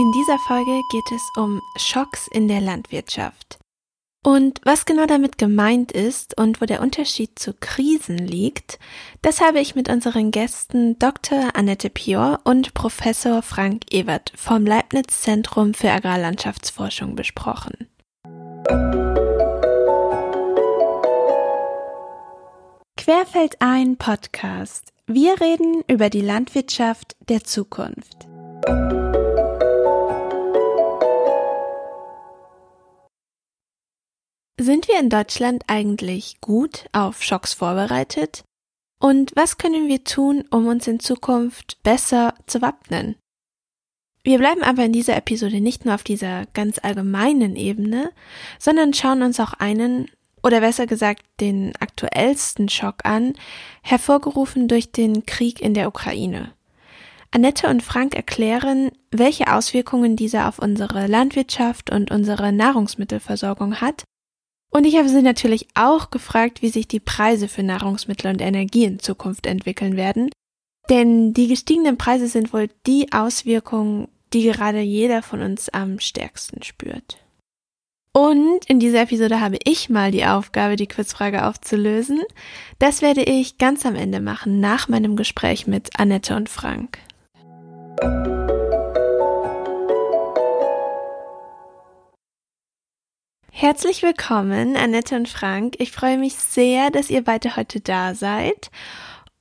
In dieser Folge geht es um Schocks in der Landwirtschaft. Und was genau damit gemeint ist und wo der Unterschied zu Krisen liegt, das habe ich mit unseren Gästen Dr. Annette Pior und Professor Frank Ewert vom Leibniz Zentrum für Agrarlandschaftsforschung besprochen. Querfeld ein Podcast. Wir reden über die Landwirtschaft der Zukunft. Sind wir in Deutschland eigentlich gut auf Schocks vorbereitet? Und was können wir tun, um uns in Zukunft besser zu wappnen? Wir bleiben aber in dieser Episode nicht nur auf dieser ganz allgemeinen Ebene, sondern schauen uns auch einen, oder besser gesagt den aktuellsten Schock an, hervorgerufen durch den Krieg in der Ukraine. Annette und Frank erklären, welche Auswirkungen dieser auf unsere Landwirtschaft und unsere Nahrungsmittelversorgung hat und ich habe sie natürlich auch gefragt, wie sich die Preise für Nahrungsmittel und Energie in Zukunft entwickeln werden. Denn die gestiegenen Preise sind wohl die Auswirkungen, die gerade jeder von uns am stärksten spürt. Und in dieser Episode habe ich mal die Aufgabe, die Quizfrage aufzulösen. Das werde ich ganz am Ende machen, nach meinem Gespräch mit Annette und Frank. Herzlich willkommen, Annette und Frank. Ich freue mich sehr, dass ihr beide heute da seid.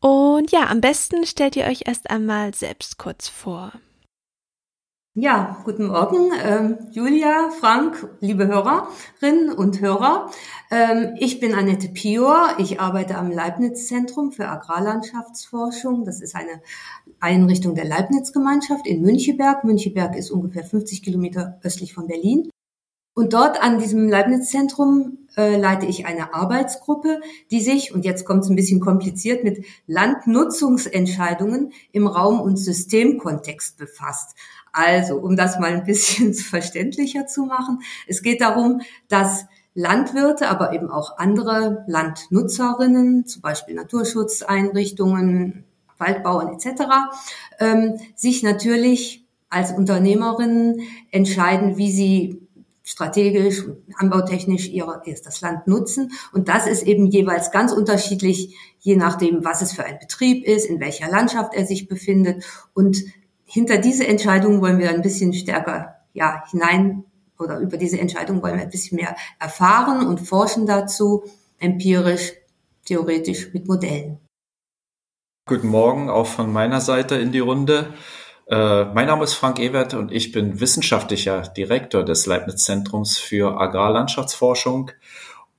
Und ja, am besten stellt ihr euch erst einmal selbst kurz vor. Ja, guten Morgen, ähm, Julia, Frank, liebe Hörerinnen und Hörer. Ähm, ich bin Annette Pior. Ich arbeite am Leibniz-Zentrum für Agrarlandschaftsforschung. Das ist eine Einrichtung der Leibniz-Gemeinschaft in Müncheberg. Müncheberg ist ungefähr 50 Kilometer östlich von Berlin. Und dort an diesem Leibniz-Zentrum äh, leite ich eine Arbeitsgruppe, die sich, und jetzt kommt es ein bisschen kompliziert, mit Landnutzungsentscheidungen im Raum- und Systemkontext befasst. Also, um das mal ein bisschen verständlicher zu machen, es geht darum, dass Landwirte, aber eben auch andere Landnutzerinnen, zum Beispiel Naturschutzeinrichtungen, Waldbauern etc., ähm, sich natürlich als Unternehmerinnen entscheiden, wie sie strategisch, anbautechnisch ihre, das Land nutzen. Und das ist eben jeweils ganz unterschiedlich, je nachdem, was es für ein Betrieb ist, in welcher Landschaft er sich befindet. Und hinter diese Entscheidung wollen wir ein bisschen stärker ja, hinein oder über diese Entscheidung wollen wir ein bisschen mehr erfahren und forschen dazu, empirisch, theoretisch mit Modellen. Guten Morgen auch von meiner Seite in die Runde. Äh, mein Name ist Frank Ewert und ich bin wissenschaftlicher Direktor des Leibniz Zentrums für Agrarlandschaftsforschung.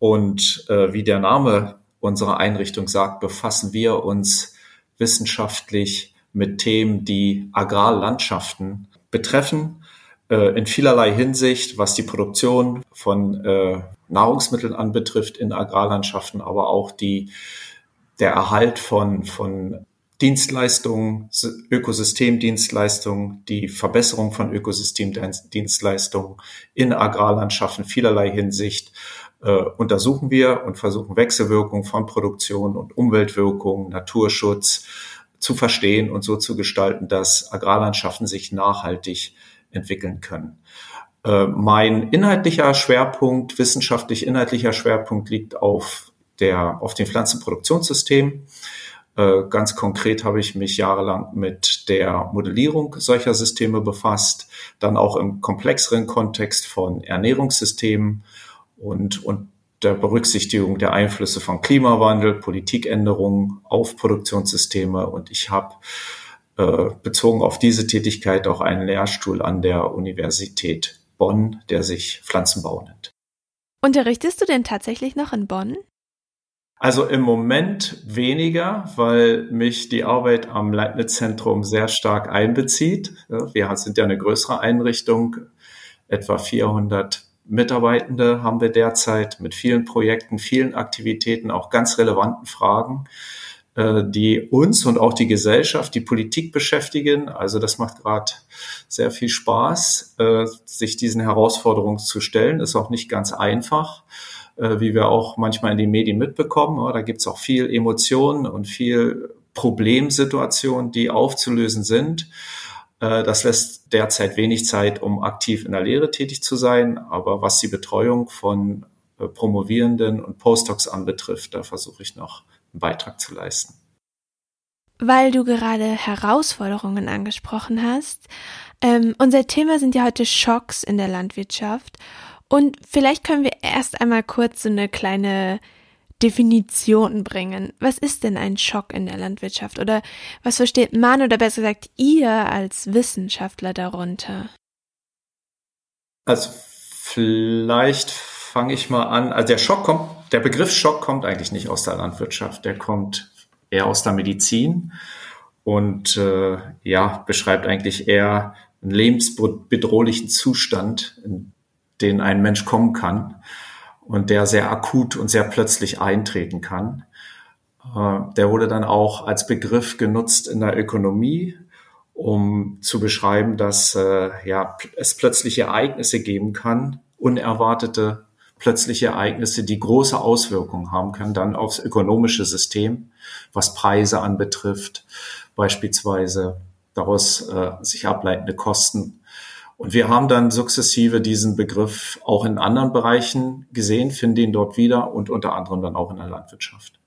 Und äh, wie der Name unserer Einrichtung sagt, befassen wir uns wissenschaftlich mit Themen, die Agrarlandschaften betreffen, äh, in vielerlei Hinsicht, was die Produktion von äh, Nahrungsmitteln anbetrifft in Agrarlandschaften, aber auch die, der Erhalt von, von Dienstleistungen, Ökosystemdienstleistungen, die Verbesserung von Ökosystemdienstleistungen in Agrarlandschaften vielerlei Hinsicht äh, untersuchen wir und versuchen Wechselwirkungen von Produktion und Umweltwirkungen, Naturschutz zu verstehen und so zu gestalten, dass Agrarlandschaften sich nachhaltig entwickeln können. Äh, mein inhaltlicher Schwerpunkt, wissenschaftlich inhaltlicher Schwerpunkt liegt auf der, auf dem Pflanzenproduktionssystem. Äh, ganz konkret habe ich mich jahrelang mit der Modellierung solcher Systeme befasst, dann auch im komplexeren Kontext von Ernährungssystemen und, und der Berücksichtigung der Einflüsse von Klimawandel, Politikänderungen auf Produktionssysteme. Und ich habe äh, bezogen auf diese Tätigkeit auch einen Lehrstuhl an der Universität Bonn, der sich Pflanzenbau nennt. Unterrichtest du denn tatsächlich noch in Bonn? Also im Moment weniger, weil mich die Arbeit am Leibniz-Zentrum sehr stark einbezieht. Wir sind ja eine größere Einrichtung, etwa 400 Mitarbeitende haben wir derzeit mit vielen Projekten, vielen Aktivitäten, auch ganz relevanten Fragen, äh, die uns und auch die Gesellschaft, die Politik beschäftigen. Also das macht gerade sehr viel Spaß, äh, sich diesen Herausforderungen zu stellen. Ist auch nicht ganz einfach wie wir auch manchmal in den Medien mitbekommen. Da gibt es auch viel Emotionen und viel Problemsituationen, die aufzulösen sind. Äh, das lässt derzeit wenig Zeit, um aktiv in der Lehre tätig zu sein. Aber was die Betreuung von äh, Promovierenden und Postdocs anbetrifft, da versuche ich noch einen Beitrag zu leisten. Weil du gerade Herausforderungen angesprochen hast. Ähm, unser Thema sind ja heute Schocks in der Landwirtschaft. Und vielleicht können wir erst einmal kurz so eine kleine Definition bringen. Was ist denn ein Schock in der Landwirtschaft? Oder was versteht man oder besser gesagt ihr als Wissenschaftler darunter? Also vielleicht fange ich mal an. Also der Schock kommt, der Begriff Schock kommt eigentlich nicht aus der Landwirtschaft. Der kommt eher aus der Medizin und äh, ja beschreibt eigentlich eher einen lebensbedrohlichen Zustand, den ein Mensch kommen kann und der sehr akut und sehr plötzlich eintreten kann. Äh, der wurde dann auch als Begriff genutzt in der Ökonomie, um zu beschreiben, dass äh, ja, es plötzliche Ereignisse geben kann, unerwartete plötzliche Ereignisse, die große Auswirkungen haben können dann aufs ökonomische System, was Preise anbetrifft, beispielsweise daraus äh, sich ableitende Kosten und wir haben dann sukzessive diesen Begriff auch in anderen Bereichen gesehen, finden ihn dort wieder und unter anderem dann auch in der Landwirtschaft.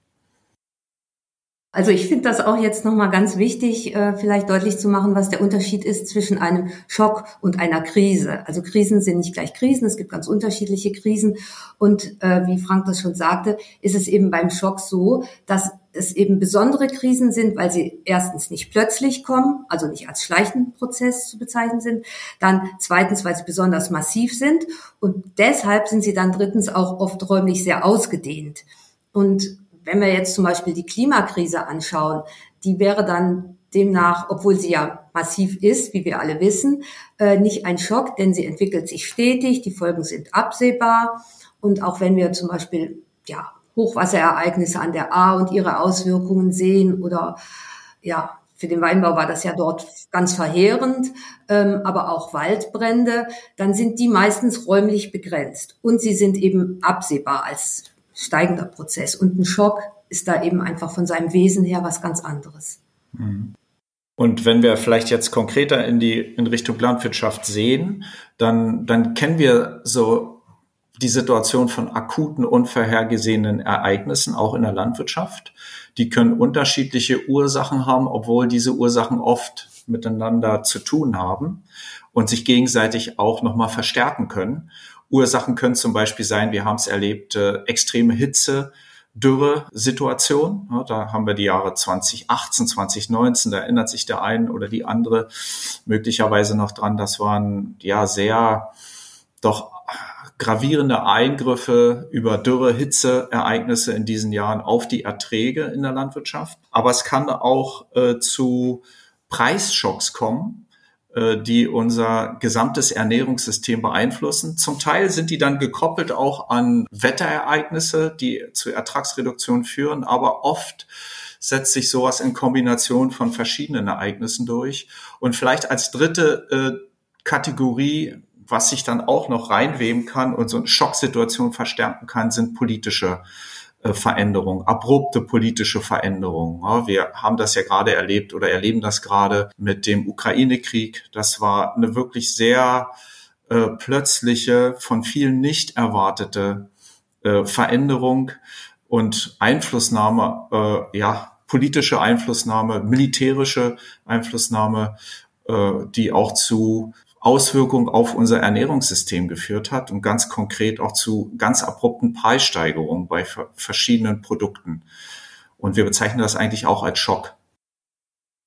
Also ich finde das auch jetzt nochmal ganz wichtig, äh, vielleicht deutlich zu machen, was der Unterschied ist zwischen einem Schock und einer Krise. Also Krisen sind nicht gleich Krisen, es gibt ganz unterschiedliche Krisen. Und äh, wie Frank das schon sagte, ist es eben beim Schock so, dass es eben besondere Krisen sind, weil sie erstens nicht plötzlich kommen, also nicht als schleichenden Prozess zu bezeichnen sind, dann zweitens, weil sie besonders massiv sind und deshalb sind sie dann drittens auch oft räumlich sehr ausgedehnt. Und wenn wir jetzt zum Beispiel die Klimakrise anschauen, die wäre dann demnach, obwohl sie ja massiv ist, wie wir alle wissen, äh, nicht ein Schock, denn sie entwickelt sich stetig, die Folgen sind absehbar. Und auch wenn wir zum Beispiel ja, Hochwasserereignisse an der A und ihre Auswirkungen sehen oder ja, für den Weinbau war das ja dort ganz verheerend, ähm, aber auch Waldbrände, dann sind die meistens räumlich begrenzt und sie sind eben absehbar als steigender Prozess. Und ein Schock ist da eben einfach von seinem Wesen her was ganz anderes. Mhm. Und wenn wir vielleicht jetzt konkreter in die in Richtung Landwirtschaft sehen, dann dann kennen wir so die Situation von akuten, unvorhergesehenen Ereignissen, auch in der Landwirtschaft. Die können unterschiedliche Ursachen haben, obwohl diese Ursachen oft miteinander zu tun haben und sich gegenseitig auch nochmal verstärken können. Ursachen können zum Beispiel sein, wir haben es erlebt, äh, extreme Hitze, Dürre-Situation. Ja, da haben wir die Jahre 2018, 2019, da erinnert sich der ein oder die andere möglicherweise noch dran. Das waren ja sehr doch gravierende Eingriffe über Dürre, Hitze, Ereignisse in diesen Jahren auf die Erträge in der Landwirtschaft. Aber es kann auch äh, zu Preisschocks kommen, die unser gesamtes Ernährungssystem beeinflussen. Zum Teil sind die dann gekoppelt auch an Wetterereignisse, die zu Ertragsreduktion führen, aber oft setzt sich sowas in Kombination von verschiedenen Ereignissen durch. Und vielleicht als dritte äh, Kategorie was sich dann auch noch reinweben kann und so eine Schocksituation verstärken kann, sind politische äh, Veränderungen, abrupte politische Veränderungen. Ja, wir haben das ja gerade erlebt oder erleben das gerade mit dem Ukraine-Krieg. Das war eine wirklich sehr äh, plötzliche, von vielen nicht erwartete äh, Veränderung und Einflussnahme, ja, politische Einflussnahme, militärische Einflussnahme, die auch zu Auswirkungen auf unser Ernährungssystem geführt hat und ganz konkret auch zu ganz abrupten Preissteigerungen bei verschiedenen Produkten. Und wir bezeichnen das eigentlich auch als Schock.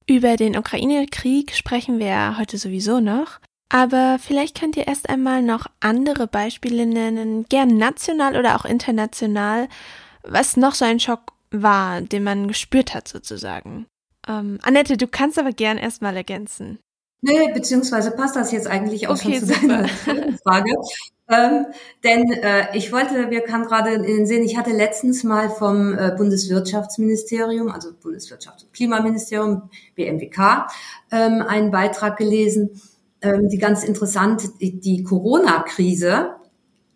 Über den Ukraine-Krieg sprechen wir ja heute sowieso noch. Aber vielleicht könnt ihr erst einmal noch andere Beispiele nennen, gern national oder auch international, was noch so ein Schock war, den man gespürt hat sozusagen. Ähm, Annette, du kannst aber gern erstmal ergänzen. Nee, beziehungsweise passt das jetzt eigentlich auch okay, schon zu super. deiner Frage. Ähm, denn äh, ich wollte, wir kamen gerade in den Sinn, ich hatte letztens mal vom äh, Bundeswirtschaftsministerium, also Bundeswirtschafts- und Klimaministerium, BMWK, ähm, einen Beitrag gelesen, ähm, die ganz interessant, die, die Corona-Krise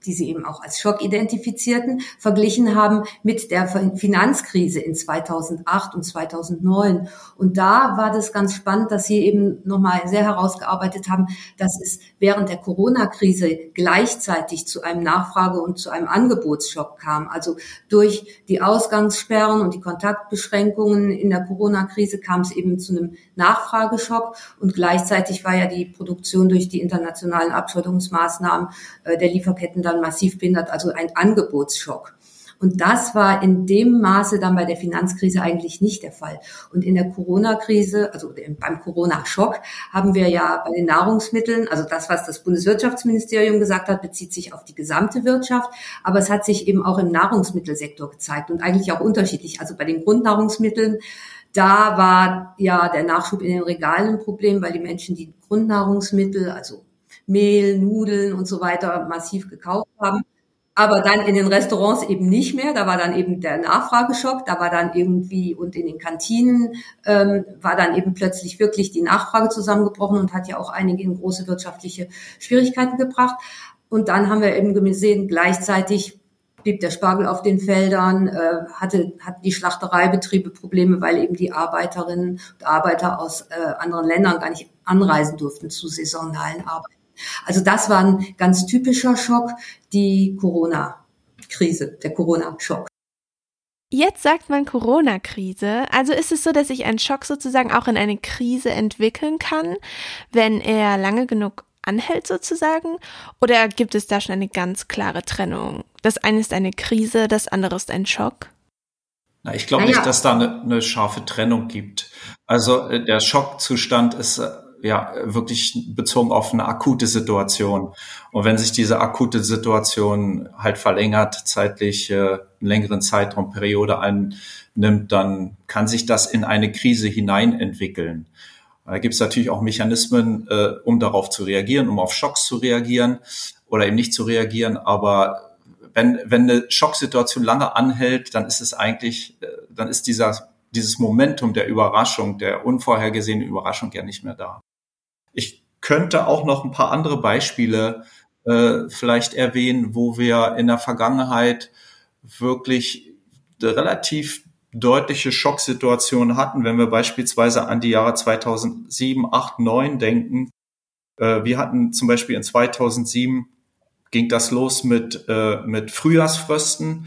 die sie eben auch als Schock identifizierten, verglichen haben mit der Finanzkrise in 2008 und 2009. Und da war das ganz spannend, dass sie eben nochmal sehr herausgearbeitet haben, dass es während der Corona-Krise gleichzeitig zu einem Nachfrage- und zu einem Angebotsschock kam. Also durch die Ausgangssperren und die Kontaktbeschränkungen in der Corona-Krise kam es eben zu einem Nachfrageschock und gleichzeitig war ja die Produktion durch die internationalen Abschottungsmaßnahmen äh, der Lieferketten dann massiv behindert, also ein Angebotsschock. Und das war in dem Maße dann bei der Finanzkrise eigentlich nicht der Fall. Und in der Corona-Krise, also beim Corona-Schock, haben wir ja bei den Nahrungsmitteln, also das, was das Bundeswirtschaftsministerium gesagt hat, bezieht sich auf die gesamte Wirtschaft, aber es hat sich eben auch im Nahrungsmittelsektor gezeigt und eigentlich auch unterschiedlich. Also bei den Grundnahrungsmitteln, da war ja der Nachschub in den Regalen ein Problem, weil die Menschen die Grundnahrungsmittel, also Mehl, Nudeln und so weiter massiv gekauft haben. Aber dann in den Restaurants eben nicht mehr. Da war dann eben der Nachfrageschock. Da war dann irgendwie und in den Kantinen ähm, war dann eben plötzlich wirklich die Nachfrage zusammengebrochen und hat ja auch einige in große wirtschaftliche Schwierigkeiten gebracht. Und dann haben wir eben gesehen, gleichzeitig blieb der Spargel auf den Feldern, äh, hatte, hatten die Schlachtereibetriebe Probleme, weil eben die Arbeiterinnen und Arbeiter aus äh, anderen Ländern gar nicht anreisen durften zu saisonalen Arbeiten. Also das war ein ganz typischer Schock, die Corona-Krise, der Corona-Schock. Jetzt sagt man Corona-Krise. Also ist es so, dass sich ein Schock sozusagen auch in eine Krise entwickeln kann, wenn er lange genug anhält sozusagen? Oder gibt es da schon eine ganz klare Trennung? Das eine ist eine Krise, das andere ist ein Schock? Na, ich glaube naja. nicht, dass da eine, eine, scharfe Trennung gibt. Also äh, der Schockzustand ist äh, ja wirklich bezogen auf eine akute Situation. Und wenn sich diese akute Situation halt verlängert, zeitlich äh, einen längeren Zeitraum, Periode einnimmt, dann kann sich das in eine Krise hinein entwickeln. Da gibt es natürlich auch Mechanismen, äh, um darauf zu reagieren, um auf Schocks zu reagieren oder eben nicht zu reagieren. Aber wenn, wenn eine Schocksituation lange anhält, dann ist es eigentlich, äh, dann ist dieser, dieses Momentum der Überraschung, der unvorhergesehenen Überraschung ja nicht mehr da. Ich könnte auch noch ein paar andere Beispiele äh, vielleicht erwähnen, wo wir in der Vergangenheit wirklich relativ deutliche Schocksituationen hatten, wenn wir beispielsweise an die Jahre 2007, 8, 9 denken. Äh, wir hatten zum Beispiel in 2007 ging das los mit, äh, mit Frühjahrsfrösten,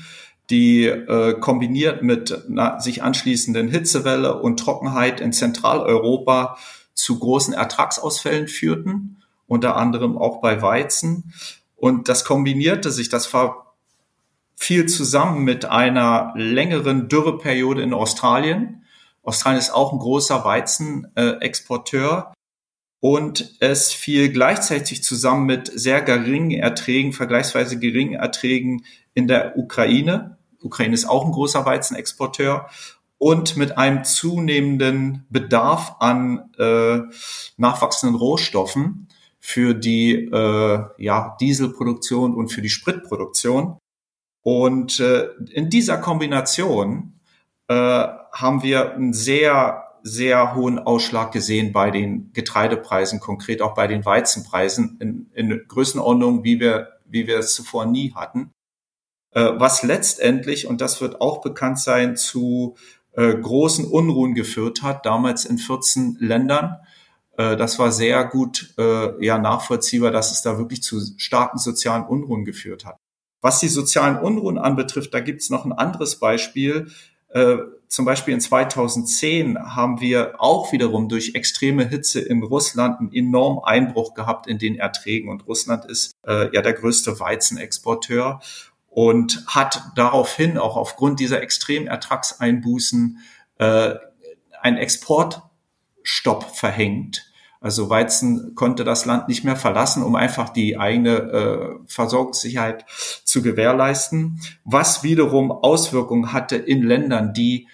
die äh, kombiniert mit na, sich anschließenden Hitzewelle und Trockenheit in Zentraleuropa zu großen Ertragsausfällen führten, unter anderem auch bei Weizen. Und das kombinierte sich, das war viel zusammen mit einer längeren Dürreperiode in Australien. Australien ist auch ein großer Weizenexporteur. Und es fiel gleichzeitig zusammen mit sehr geringen Erträgen, vergleichsweise geringen Erträgen in der Ukraine. Ukraine ist auch ein großer Weizenexporteur und mit einem zunehmenden Bedarf an äh, nachwachsenden Rohstoffen für die äh, ja, Dieselproduktion und für die Spritproduktion. Und äh, in dieser Kombination äh, haben wir einen sehr, sehr hohen Ausschlag gesehen bei den Getreidepreisen, konkret auch bei den Weizenpreisen in, in Größenordnung, wie wir, wie wir es zuvor nie hatten. Äh, was letztendlich, und das wird auch bekannt sein, zu äh, großen Unruhen geführt hat, damals in 14 Ländern. Äh, das war sehr gut äh, ja, nachvollziehbar, dass es da wirklich zu starken sozialen Unruhen geführt hat. Was die sozialen Unruhen anbetrifft, da gibt es noch ein anderes Beispiel. Zum Beispiel in 2010 haben wir auch wiederum durch extreme Hitze in Russland einen enormen Einbruch gehabt in den Erträgen. Und Russland ist äh, ja der größte Weizenexporteur und hat daraufhin auch aufgrund dieser extremen Ertragseinbußen äh, einen Exportstopp verhängt. Also Weizen konnte das Land nicht mehr verlassen, um einfach die eigene äh, Versorgungssicherheit zu gewährleisten, was wiederum Auswirkungen hatte in Ländern, die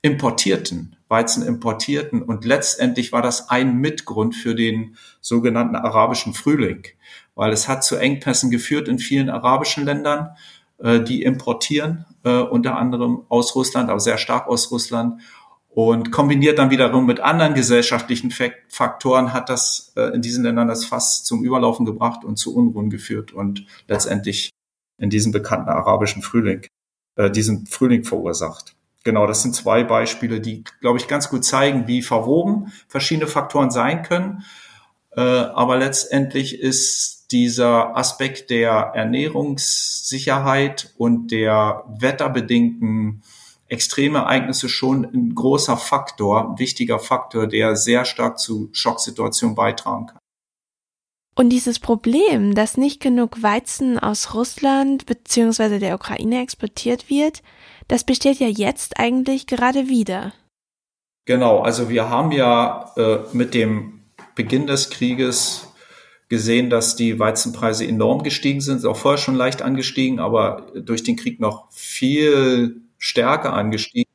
importierten, Weizen importierten. Und letztendlich war das ein Mitgrund für den sogenannten arabischen Frühling, weil es hat zu Engpässen geführt in vielen arabischen Ländern die importieren, äh, unter anderem aus Russland, aber sehr stark aus Russland. Und kombiniert dann wiederum mit anderen gesellschaftlichen Faktoren hat das äh, in diesen Ländern das Fass zum Überlaufen gebracht und zu Unruhen geführt und letztendlich in diesem bekannten arabischen Frühling, äh, diesen Frühling verursacht. Genau, das sind zwei Beispiele, die, glaube ich, ganz gut zeigen, wie verwoben verschiedene Faktoren sein können. Äh, aber letztendlich ist dieser Aspekt der Ernährungssicherheit und der wetterbedingten Extremereignisse schon ein großer Faktor, ein wichtiger Faktor, der sehr stark zu Schocksituationen beitragen kann. Und dieses Problem, dass nicht genug Weizen aus Russland bzw. der Ukraine exportiert wird, das besteht ja jetzt eigentlich gerade wieder. Genau, also wir haben ja äh, mit dem Beginn des Krieges gesehen, dass die Weizenpreise enorm gestiegen sind, auch vorher schon leicht angestiegen, aber durch den Krieg noch viel stärker angestiegen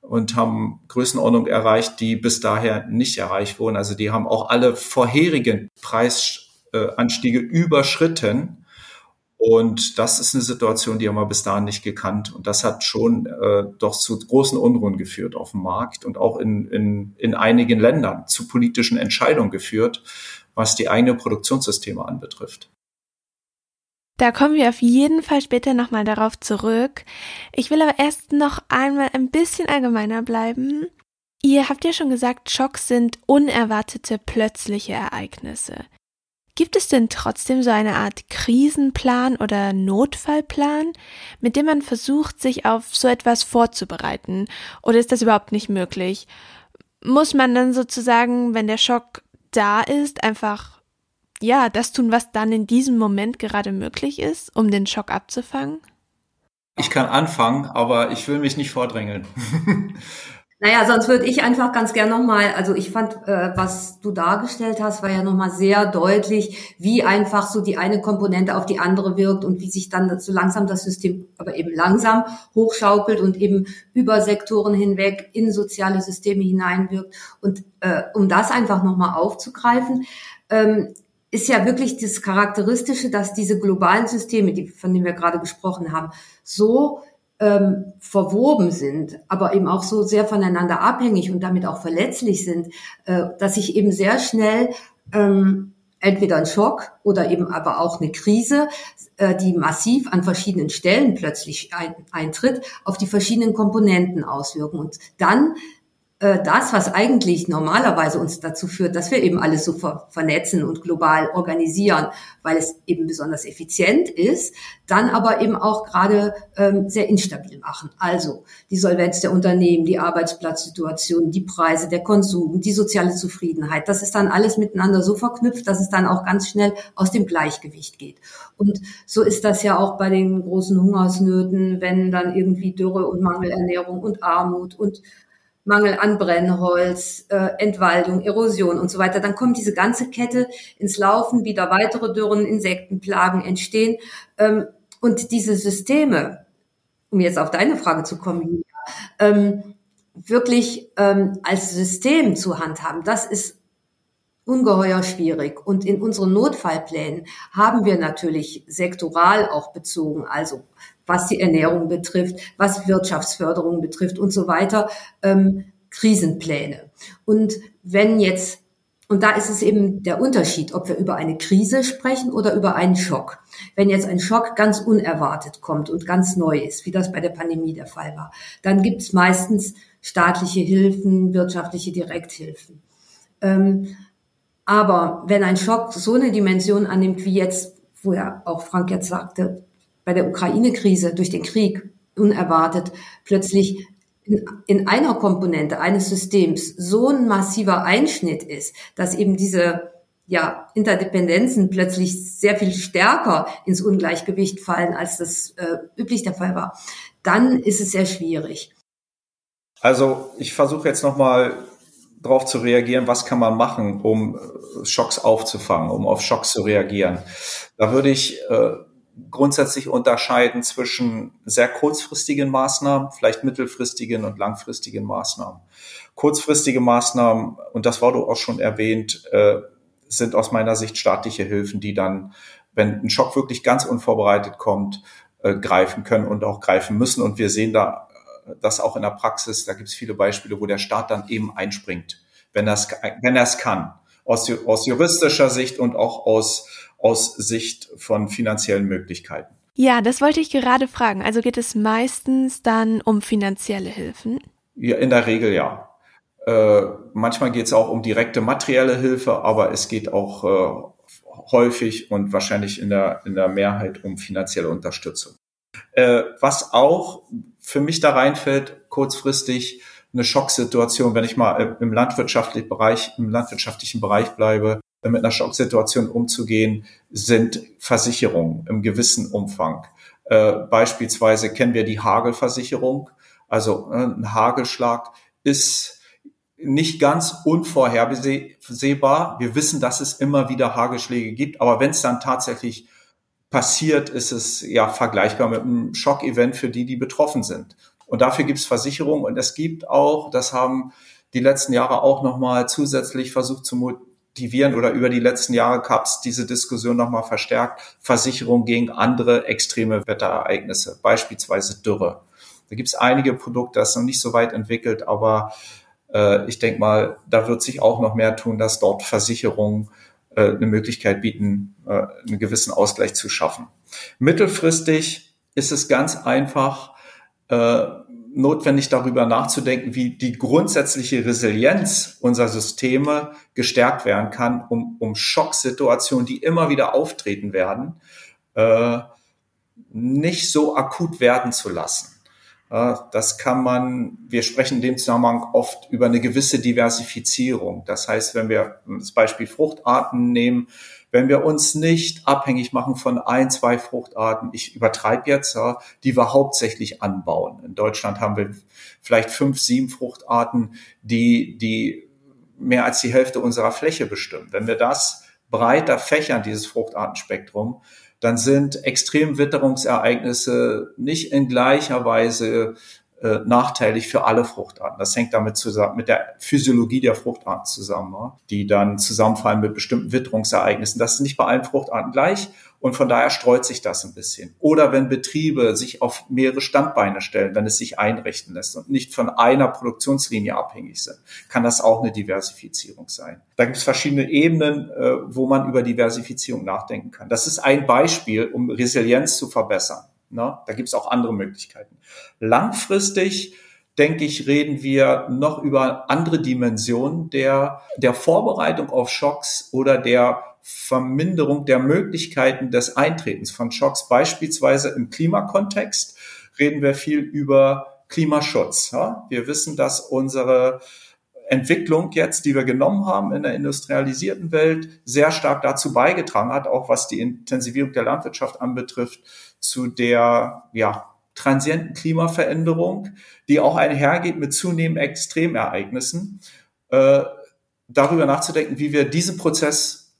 und haben Größenordnung erreicht, die bis daher nicht erreicht wurden. Also die haben auch alle vorherigen Preisanstiege überschritten. Und das ist eine Situation, die haben wir bis dahin nicht gekannt. Und das hat schon äh, doch zu großen Unruhen geführt auf dem Markt und auch in, in, in einigen Ländern zu politischen Entscheidungen geführt, was die eigene Produktionssysteme anbetrifft. Da kommen wir auf jeden Fall später nochmal darauf zurück. Ich will aber erst noch einmal ein bisschen allgemeiner bleiben. Ihr habt ja schon gesagt, Schocks sind unerwartete plötzliche Ereignisse. Gibt es denn trotzdem so eine Art Krisenplan oder Notfallplan, mit dem man versucht, sich auf so etwas vorzubereiten? Oder ist das überhaupt nicht möglich? Muss man dann sozusagen, wenn der Schock da ist, einfach ja, das tun, was dann in diesem Moment gerade möglich ist, um den Schock abzufangen? Ich kann anfangen, aber ich will mich nicht vordrängeln. Naja, sonst würde ich einfach ganz gern nochmal, also ich fand, äh, was du dargestellt hast, war ja nochmal sehr deutlich, wie einfach so die eine Komponente auf die andere wirkt und wie sich dann so langsam das System, aber eben langsam hochschaukelt und eben über Sektoren hinweg in soziale Systeme hineinwirkt. Und äh, um das einfach nochmal aufzugreifen, ähm, ist ja wirklich das Charakteristische, dass diese globalen Systeme, die, von denen wir gerade gesprochen haben, so ähm, verwoben sind, aber eben auch so sehr voneinander abhängig und damit auch verletzlich sind, äh, dass sich eben sehr schnell ähm, entweder ein Schock oder eben aber auch eine Krise, äh, die massiv an verschiedenen Stellen plötzlich ein, eintritt, auf die verschiedenen Komponenten auswirken. Und dann äh, das, was eigentlich normalerweise uns dazu führt, dass wir eben alles so ver vernetzen und global organisieren, weil es eben besonders effizient ist, dann aber eben auch gerade ähm, sehr instabil machen. Also die Solvenz der Unternehmen, die Arbeitsplatzsituation, die Preise, der Konsum, die soziale Zufriedenheit, das ist dann alles miteinander so verknüpft, dass es dann auch ganz schnell aus dem Gleichgewicht geht. Und so ist das ja auch bei den großen Hungersnöten, wenn dann irgendwie Dürre und Mangelernährung und Armut und Mangel an Brennholz, äh, Entwaldung, Erosion und so weiter, dann kommt diese ganze Kette ins Laufen, wieder weitere Dürren, Insektenplagen entstehen. Ähm, und diese Systeme, um jetzt auf deine Frage zu kommen, Julia, ähm, wirklich ähm, als System zu handhaben, das ist ungeheuer schwierig. Und in unseren Notfallplänen haben wir natürlich sektoral auch bezogen, also was die Ernährung betrifft, was Wirtschaftsförderung betrifft und so weiter, ähm, Krisenpläne. Und wenn jetzt, und da ist es eben der Unterschied, ob wir über eine Krise sprechen oder über einen Schock. Wenn jetzt ein Schock ganz unerwartet kommt und ganz neu ist, wie das bei der Pandemie der Fall war, dann gibt es meistens staatliche Hilfen, wirtschaftliche Direkthilfen. Ähm, aber wenn ein Schock so eine Dimension annimmt wie jetzt, wo ja auch Frank jetzt sagte, bei der Ukraine-Krise durch den Krieg unerwartet plötzlich in, in einer Komponente eines Systems so ein massiver Einschnitt ist, dass eben diese ja, Interdependenzen plötzlich sehr viel stärker ins Ungleichgewicht fallen, als das äh, üblich der Fall war, dann ist es sehr schwierig. Also ich versuche jetzt nochmal darauf zu reagieren, was kann man machen, um Schocks aufzufangen, um auf Schocks zu reagieren. Da würde ich äh, grundsätzlich unterscheiden zwischen sehr kurzfristigen Maßnahmen, vielleicht mittelfristigen und langfristigen Maßnahmen. Kurzfristige Maßnahmen, und das wurde auch schon erwähnt, äh, sind aus meiner Sicht staatliche Hilfen, die dann, wenn ein Schock wirklich ganz unvorbereitet kommt, äh, greifen können und auch greifen müssen. Und wir sehen da äh, das auch in der Praxis. Da gibt es viele Beispiele, wo der Staat dann eben einspringt, wenn er es wenn er es kann. Aus, aus juristischer Sicht und auch aus aus Sicht von finanziellen Möglichkeiten. Ja, das wollte ich gerade fragen. Also geht es meistens dann um finanzielle Hilfen? Ja, in der Regel ja. Äh, manchmal geht es auch um direkte materielle Hilfe, aber es geht auch äh, häufig und wahrscheinlich in der, in der Mehrheit um finanzielle Unterstützung. Äh, was auch für mich da reinfällt, kurzfristig eine Schocksituation, wenn ich mal im landwirtschaftlichen Bereich, im landwirtschaftlichen Bereich bleibe, mit einer Schocksituation umzugehen, sind Versicherungen im gewissen Umfang. Äh, beispielsweise kennen wir die Hagelversicherung. Also äh, ein Hagelschlag ist nicht ganz unvorhersehbar. Wir wissen, dass es immer wieder Hagelschläge gibt, aber wenn es dann tatsächlich passiert, ist es ja vergleichbar mit einem Schockevent für die, die betroffen sind. Und dafür gibt es Versicherungen und es gibt auch, das haben die letzten Jahre auch nochmal zusätzlich versucht zu motivieren oder über die letzten Jahre gab es diese Diskussion nochmal verstärkt, Versicherung gegen andere extreme Wetterereignisse, beispielsweise Dürre. Da gibt es einige Produkte, das ist noch nicht so weit entwickelt, aber äh, ich denke mal, da wird sich auch noch mehr tun, dass dort Versicherungen äh, eine Möglichkeit bieten, äh, einen gewissen Ausgleich zu schaffen. Mittelfristig ist es ganz einfach, äh, notwendig darüber nachzudenken, wie die grundsätzliche Resilienz unserer Systeme gestärkt werden kann, um, um Schocksituationen, die immer wieder auftreten werden, äh, nicht so akut werden zu lassen. Äh, das kann man, wir sprechen in dem Zusammenhang oft über eine gewisse Diversifizierung. Das heißt, wenn wir das Beispiel Fruchtarten nehmen, wenn wir uns nicht abhängig machen von ein, zwei Fruchtarten, ich übertreibe jetzt, die wir hauptsächlich anbauen. In Deutschland haben wir vielleicht fünf, sieben Fruchtarten, die, die mehr als die Hälfte unserer Fläche bestimmen. Wenn wir das breiter fächern, dieses Fruchtartenspektrum, dann sind Extremwitterungsereignisse nicht in gleicher Weise äh, nachteilig für alle Fruchtarten. Das hängt damit zusammen, mit der Physiologie der Fruchtarten zusammen, die dann zusammenfallen mit bestimmten Witterungsereignissen. Das ist nicht bei allen Fruchtarten gleich und von daher streut sich das ein bisschen. Oder wenn Betriebe sich auf mehrere Standbeine stellen, wenn es sich einrichten lässt und nicht von einer Produktionslinie abhängig sind, kann das auch eine Diversifizierung sein. Da gibt es verschiedene Ebenen, äh, wo man über Diversifizierung nachdenken kann. Das ist ein Beispiel, um Resilienz zu verbessern. Ne? Da gibt es auch andere Möglichkeiten. Langfristig denke ich, reden wir noch über andere Dimensionen der, der Vorbereitung auf Schocks oder der Verminderung der Möglichkeiten des Eintretens von Schocks. Beispielsweise im Klimakontext reden wir viel über Klimaschutz. Ja? Wir wissen, dass unsere Entwicklung jetzt, die wir genommen haben in der industrialisierten Welt, sehr stark dazu beigetragen hat, auch was die Intensivierung der Landwirtschaft anbetrifft, zu der ja, transienten Klimaveränderung, die auch einhergeht mit zunehmenden Extremereignissen, äh, darüber nachzudenken, wie wir diesen Prozess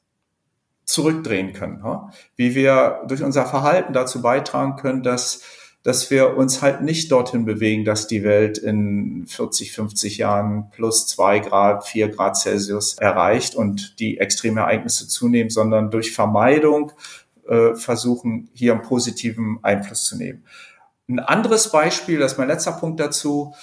zurückdrehen können, ja? wie wir durch unser Verhalten dazu beitragen können, dass dass wir uns halt nicht dorthin bewegen, dass die Welt in 40, 50 Jahren plus zwei Grad, vier Grad Celsius erreicht und die extreme Ereignisse zunehmen, sondern durch Vermeidung äh, versuchen, hier einen positiven Einfluss zu nehmen. Ein anderes Beispiel, das ist mein letzter Punkt dazu,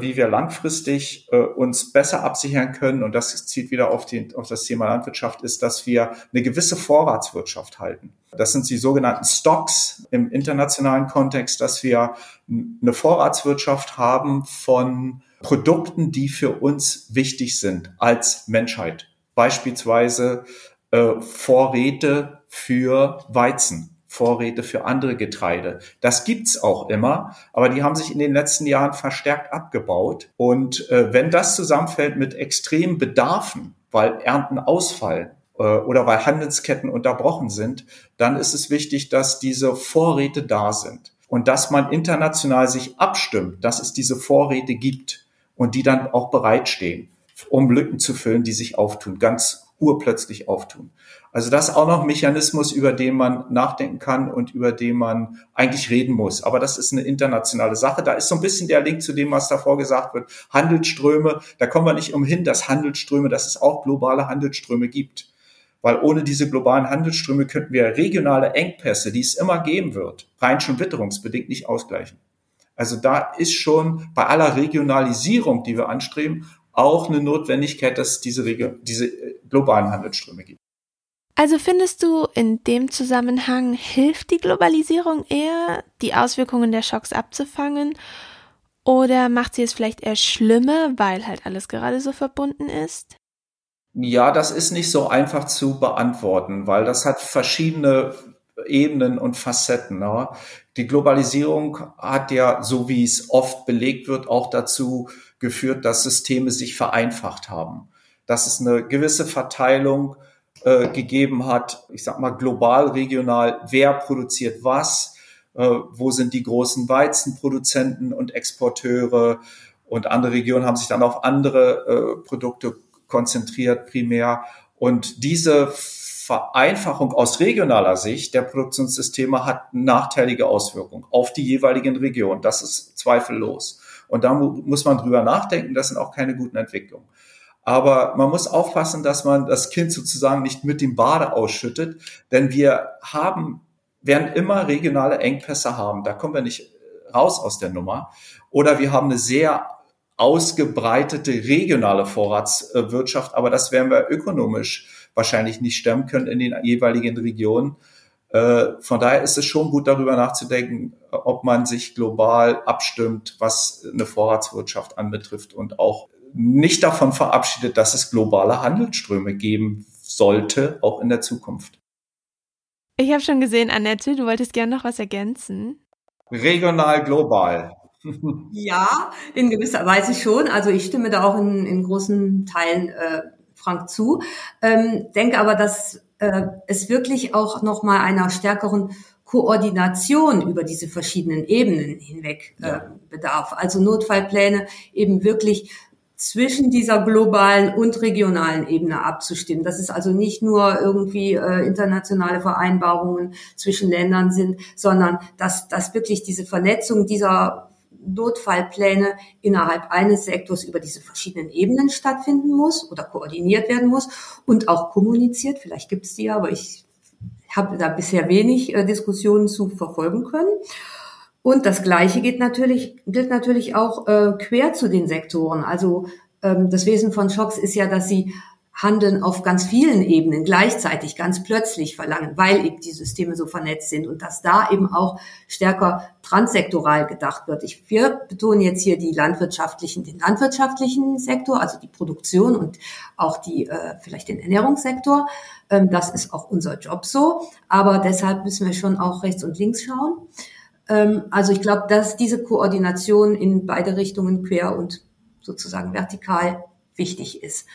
wie wir langfristig äh, uns besser absichern können, und das zieht wieder auf, die, auf das Thema Landwirtschaft, ist, dass wir eine gewisse Vorratswirtschaft halten. Das sind die sogenannten Stocks im internationalen Kontext, dass wir eine Vorratswirtschaft haben von Produkten, die für uns wichtig sind als Menschheit. Beispielsweise äh, Vorräte für Weizen, Vorräte für andere Getreide. Das gibt's auch immer, aber die haben sich in den letzten Jahren verstärkt abgebaut. Und äh, wenn das zusammenfällt mit extremen Bedarfen, weil Ernten ausfallen, äh, oder weil Handelsketten unterbrochen sind, dann ist es wichtig, dass diese Vorräte da sind und dass man international sich abstimmt, dass es diese Vorräte gibt und die dann auch bereitstehen, um Lücken zu füllen, die sich auftun, ganz urplötzlich auftun. Also das ist auch noch ein Mechanismus, über den man nachdenken kann und über den man eigentlich reden muss. Aber das ist eine internationale Sache. Da ist so ein bisschen der Link zu dem, was davor gesagt wird. Handelsströme, da kommen wir nicht umhin, dass Handelsströme, dass es auch globale Handelsströme gibt. Weil ohne diese globalen Handelsströme könnten wir regionale Engpässe, die es immer geben wird, rein schon witterungsbedingt nicht ausgleichen. Also da ist schon bei aller Regionalisierung, die wir anstreben, auch eine Notwendigkeit, dass es diese, diese globalen Handelsströme gibt. Also findest du in dem Zusammenhang, hilft die Globalisierung eher, die Auswirkungen der Schocks abzufangen? Oder macht sie es vielleicht eher schlimmer, weil halt alles gerade so verbunden ist? Ja, das ist nicht so einfach zu beantworten, weil das hat verschiedene Ebenen und Facetten. Ne? Die Globalisierung hat ja, so wie es oft belegt wird, auch dazu geführt, dass Systeme sich vereinfacht haben. Dass es eine gewisse Verteilung äh, gegeben hat, ich sag mal global, regional, wer produziert was, äh, wo sind die großen Weizenproduzenten und Exporteure und andere Regionen haben sich dann auf andere äh, Produkte konzentriert primär. Und diese Vereinfachung aus regionaler Sicht der Produktionssysteme hat nachteilige Auswirkungen auf die jeweiligen Regionen. Das ist zweifellos. Und da muss man drüber nachdenken. Das sind auch keine guten Entwicklungen. Aber man muss aufpassen, dass man das Kind sozusagen nicht mit dem Bade ausschüttet, denn wir haben, werden immer regionale Engpässe haben. Da kommen wir nicht raus aus der Nummer. Oder wir haben eine sehr ausgebreitete regionale Vorratswirtschaft, aber das werden wir ökonomisch wahrscheinlich nicht stemmen können in den jeweiligen Regionen. Äh, von daher ist es schon gut, darüber nachzudenken, ob man sich global abstimmt, was eine Vorratswirtschaft anbetrifft und auch nicht davon verabschiedet, dass es globale Handelsströme geben sollte, auch in der Zukunft. Ich habe schon gesehen, Annette, du wolltest gerne noch was ergänzen. Regional, global. Ja, in gewisser Weise schon. Also ich stimme da auch in, in großen Teilen äh, Frank zu. Ähm, denke aber, dass äh, es wirklich auch noch mal einer stärkeren Koordination über diese verschiedenen Ebenen hinweg äh, bedarf. Also Notfallpläne eben wirklich zwischen dieser globalen und regionalen Ebene abzustimmen. Dass es also nicht nur irgendwie äh, internationale Vereinbarungen zwischen Ländern sind, sondern dass, dass wirklich diese Vernetzung dieser Notfallpläne innerhalb eines Sektors über diese verschiedenen Ebenen stattfinden muss oder koordiniert werden muss und auch kommuniziert. Vielleicht gibt es die, aber ich habe da bisher wenig äh, Diskussionen zu verfolgen können. Und das Gleiche geht natürlich, gilt natürlich auch äh, quer zu den Sektoren. Also ähm, das Wesen von Schocks ist ja, dass sie Handeln auf ganz vielen Ebenen gleichzeitig, ganz plötzlich verlangen, weil eben die Systeme so vernetzt sind und dass da eben auch stärker transsektoral gedacht wird. Ich, wir betonen jetzt hier die landwirtschaftlichen, den landwirtschaftlichen Sektor, also die Produktion und auch die, äh, vielleicht den Ernährungssektor. Ähm, das ist auch unser Job so. Aber deshalb müssen wir schon auch rechts und links schauen. Ähm, also ich glaube, dass diese Koordination in beide Richtungen quer und sozusagen vertikal wichtig ist.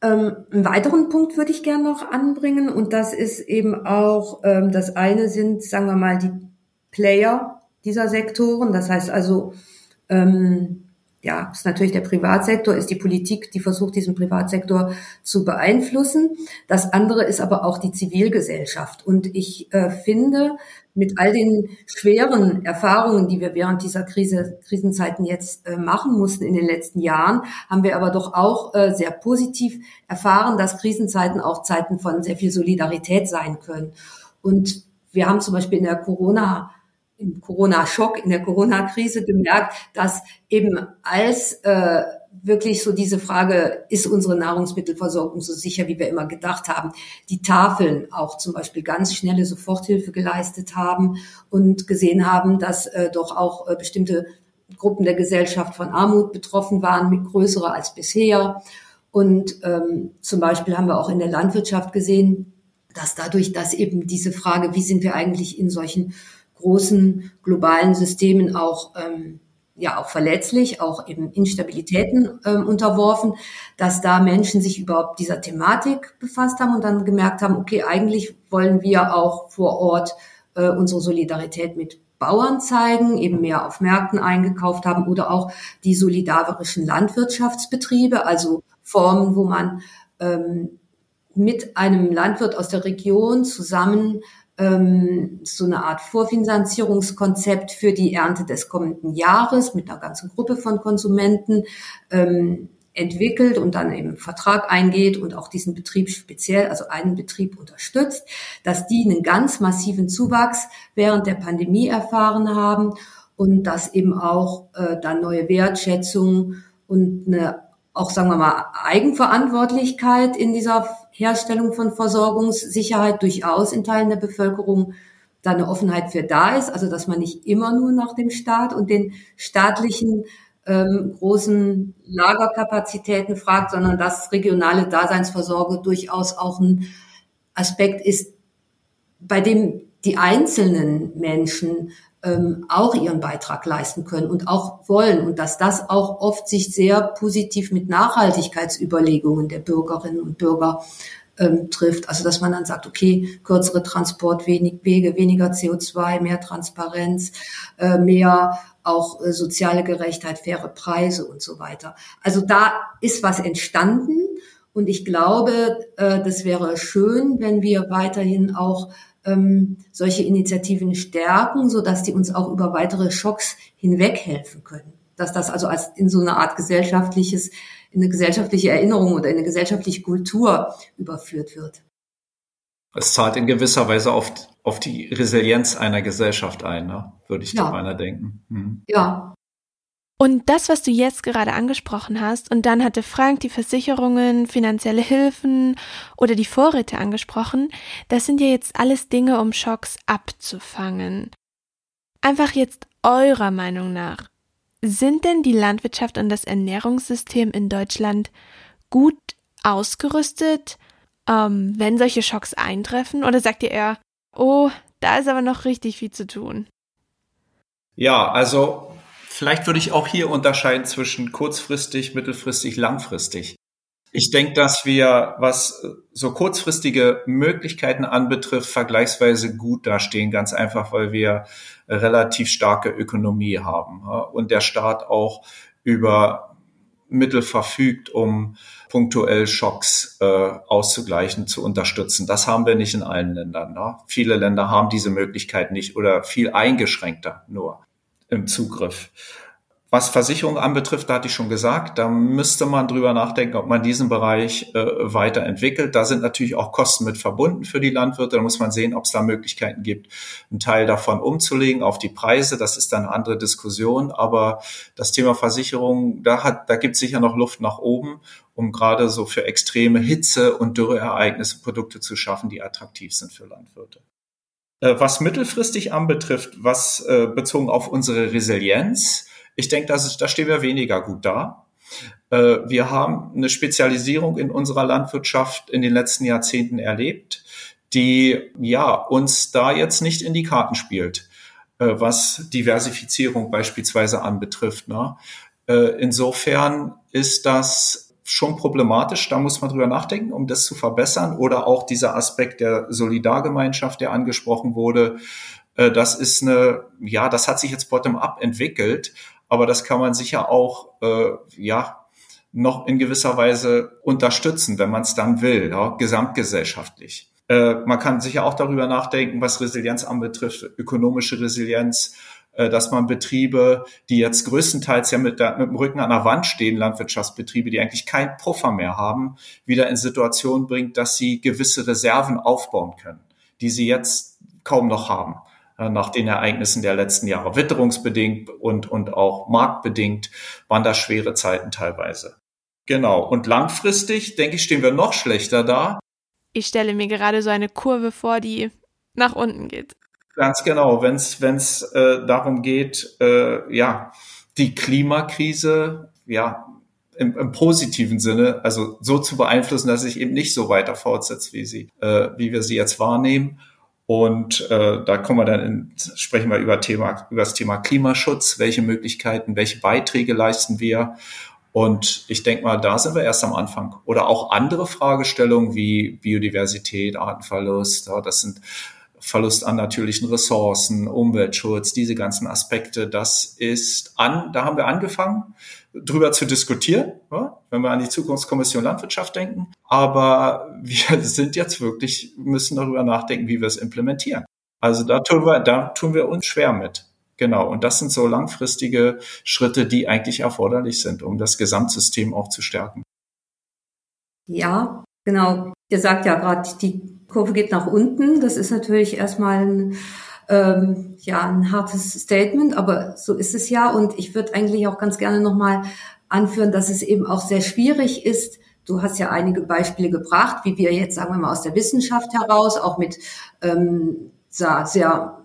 Ähm, einen weiteren Punkt würde ich gerne noch anbringen und das ist eben auch, ähm, das eine sind, sagen wir mal, die Player dieser Sektoren. Das heißt also, ähm, ja, ist natürlich der Privatsektor, ist die Politik, die versucht, diesen Privatsektor zu beeinflussen. Das andere ist aber auch die Zivilgesellschaft. Und ich äh, finde, mit all den schweren Erfahrungen, die wir während dieser Krise, Krisenzeiten jetzt äh, machen mussten in den letzten Jahren, haben wir aber doch auch äh, sehr positiv erfahren, dass Krisenzeiten auch Zeiten von sehr viel Solidarität sein können. Und wir haben zum Beispiel in der Corona im Corona-Schock, in der Corona-Krise gemerkt, dass eben als äh, wirklich so diese Frage, ist unsere Nahrungsmittelversorgung so sicher, wie wir immer gedacht haben, die Tafeln auch zum Beispiel ganz schnelle Soforthilfe geleistet haben und gesehen haben, dass äh, doch auch äh, bestimmte Gruppen der Gesellschaft von Armut betroffen waren, mit größerer als bisher. Und ähm, zum Beispiel haben wir auch in der Landwirtschaft gesehen, dass dadurch, dass eben diese Frage, wie sind wir eigentlich in solchen großen globalen Systemen auch ähm, ja auch verletzlich, auch eben Instabilitäten ähm, unterworfen, dass da Menschen sich überhaupt dieser Thematik befasst haben und dann gemerkt haben, okay, eigentlich wollen wir auch vor Ort äh, unsere Solidarität mit Bauern zeigen, eben mehr auf Märkten eingekauft haben oder auch die solidarischen Landwirtschaftsbetriebe, also Formen, wo man ähm, mit einem Landwirt aus der Region zusammen ähm, so eine Art Vorfinanzierungskonzept für die Ernte des kommenden Jahres mit einer ganzen Gruppe von Konsumenten ähm, entwickelt und dann eben Vertrag eingeht und auch diesen Betrieb speziell, also einen Betrieb unterstützt, dass die einen ganz massiven Zuwachs während der Pandemie erfahren haben und dass eben auch äh, dann neue Wertschätzung und eine auch, sagen wir mal, Eigenverantwortlichkeit in dieser Herstellung von Versorgungssicherheit durchaus in Teilen der Bevölkerung da eine Offenheit für da ist, also dass man nicht immer nur nach dem Staat und den staatlichen ähm, großen Lagerkapazitäten fragt, sondern dass regionale Daseinsvorsorge durchaus auch ein Aspekt ist, bei dem die einzelnen Menschen ähm, auch ihren Beitrag leisten können und auch wollen und dass das auch oft sich sehr positiv mit Nachhaltigkeitsüberlegungen der Bürgerinnen und Bürger ähm, trifft. Also dass man dann sagt, okay, kürzere Transportwege, weniger CO2, mehr Transparenz, äh, mehr auch äh, soziale Gerechtheit, faire Preise und so weiter. Also da ist was entstanden und ich glaube, äh, das wäre schön, wenn wir weiterhin auch ähm, solche Initiativen stärken, so dass die uns auch über weitere Schocks hinweg helfen können. Dass das also als in so eine Art gesellschaftliches, in eine gesellschaftliche Erinnerung oder in eine gesellschaftliche Kultur überführt wird. Es zahlt in gewisser Weise auf, auf die Resilienz einer Gesellschaft ein, ne? würde ich ja. meiner denken. Mhm. Ja, und das, was du jetzt gerade angesprochen hast, und dann hatte Frank die Versicherungen, finanzielle Hilfen oder die Vorräte angesprochen, das sind ja jetzt alles Dinge, um Schocks abzufangen. Einfach jetzt eurer Meinung nach, sind denn die Landwirtschaft und das Ernährungssystem in Deutschland gut ausgerüstet, ähm, wenn solche Schocks eintreffen? Oder sagt ihr eher, oh, da ist aber noch richtig viel zu tun? Ja, also vielleicht würde ich auch hier unterscheiden zwischen kurzfristig, mittelfristig, langfristig. Ich denke, dass wir, was so kurzfristige Möglichkeiten anbetrifft, vergleichsweise gut dastehen, ganz einfach, weil wir relativ starke Ökonomie haben und der Staat auch über Mittel verfügt, um punktuell Schocks äh, auszugleichen, zu unterstützen. Das haben wir nicht in allen Ländern. Ne? Viele Länder haben diese Möglichkeit nicht oder viel eingeschränkter nur im Zugriff. Was Versicherung anbetrifft, da hatte ich schon gesagt, da müsste man drüber nachdenken, ob man diesen Bereich äh, weiterentwickelt. Da sind natürlich auch Kosten mit verbunden für die Landwirte. Da muss man sehen, ob es da Möglichkeiten gibt, einen Teil davon umzulegen auf die Preise. Das ist dann eine andere Diskussion. Aber das Thema Versicherung, da hat, da gibt es sicher noch Luft nach oben, um gerade so für extreme Hitze und Dürreereignisse Produkte zu schaffen, die attraktiv sind für Landwirte. Äh, was mittelfristig anbetrifft, was äh, bezogen auf unsere Resilienz, ich denke, da stehen wir weniger gut da. Äh, wir haben eine Spezialisierung in unserer Landwirtschaft in den letzten Jahrzehnten erlebt, die ja uns da jetzt nicht in die Karten spielt, was Diversifizierung beispielsweise anbetrifft. Ne? Insofern ist das schon problematisch. Da muss man drüber nachdenken, um das zu verbessern. Oder auch dieser Aspekt der Solidargemeinschaft, der angesprochen wurde. Äh, das ist eine, ja, das hat sich jetzt bottom-up entwickelt, aber das kann man sicher auch, äh, ja, noch in gewisser Weise unterstützen, wenn man es dann will, ja, gesamtgesellschaftlich. Äh, man kann sicher auch darüber nachdenken, was Resilienz anbetrifft, ökonomische Resilienz, dass man Betriebe, die jetzt größtenteils ja mit, der, mit dem Rücken an der Wand stehen, Landwirtschaftsbetriebe, die eigentlich keinen Puffer mehr haben, wieder in Situationen bringt, dass sie gewisse Reserven aufbauen können, die sie jetzt kaum noch haben äh, nach den Ereignissen der letzten Jahre. Witterungsbedingt und, und auch marktbedingt waren das schwere Zeiten teilweise. Genau. Und langfristig, denke ich, stehen wir noch schlechter da. Ich stelle mir gerade so eine Kurve vor, die nach unten geht. Ganz genau, wenn es äh, darum geht, äh, ja, die Klimakrise, ja, im, im positiven Sinne, also so zu beeinflussen, dass sich eben nicht so weiter fortsetzt, wie sie, äh, wie wir sie jetzt wahrnehmen. Und äh, da kommen wir dann in, sprechen wir über Thema über das Thema Klimaschutz, welche Möglichkeiten, welche Beiträge leisten wir. Und ich denke mal, da sind wir erst am Anfang. Oder auch andere Fragestellungen wie Biodiversität, Artenverlust. Ja, das sind Verlust an natürlichen Ressourcen, Umweltschutz, diese ganzen Aspekte, das ist an, da haben wir angefangen, drüber zu diskutieren, wenn wir an die Zukunftskommission Landwirtschaft denken. Aber wir sind jetzt wirklich, müssen darüber nachdenken, wie wir es implementieren. Also da tun wir, da tun wir uns schwer mit. Genau. Und das sind so langfristige Schritte, die eigentlich erforderlich sind, um das Gesamtsystem auch zu stärken. Ja, genau. Ihr sagt ja gerade, die Kurve geht nach unten. Das ist natürlich erstmal ein, ähm, ja, ein hartes Statement, aber so ist es ja. Und ich würde eigentlich auch ganz gerne nochmal anführen, dass es eben auch sehr schwierig ist, Du hast ja einige Beispiele gebracht, wie wir jetzt, sagen wir mal, aus der Wissenschaft heraus, auch mit ähm, sehr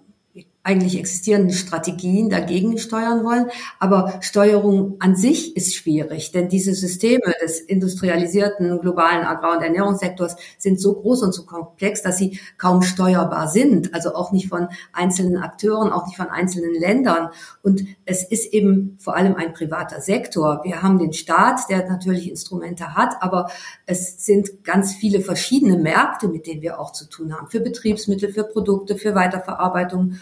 eigentlich existierenden Strategien dagegen steuern wollen. Aber Steuerung an sich ist schwierig, denn diese Systeme des industrialisierten globalen Agrar- und Ernährungssektors sind so groß und so komplex, dass sie kaum steuerbar sind. Also auch nicht von einzelnen Akteuren, auch nicht von einzelnen Ländern. Und es ist eben vor allem ein privater Sektor. Wir haben den Staat, der natürlich Instrumente hat, aber es sind ganz viele verschiedene Märkte, mit denen wir auch zu tun haben. Für Betriebsmittel, für Produkte, für Weiterverarbeitung.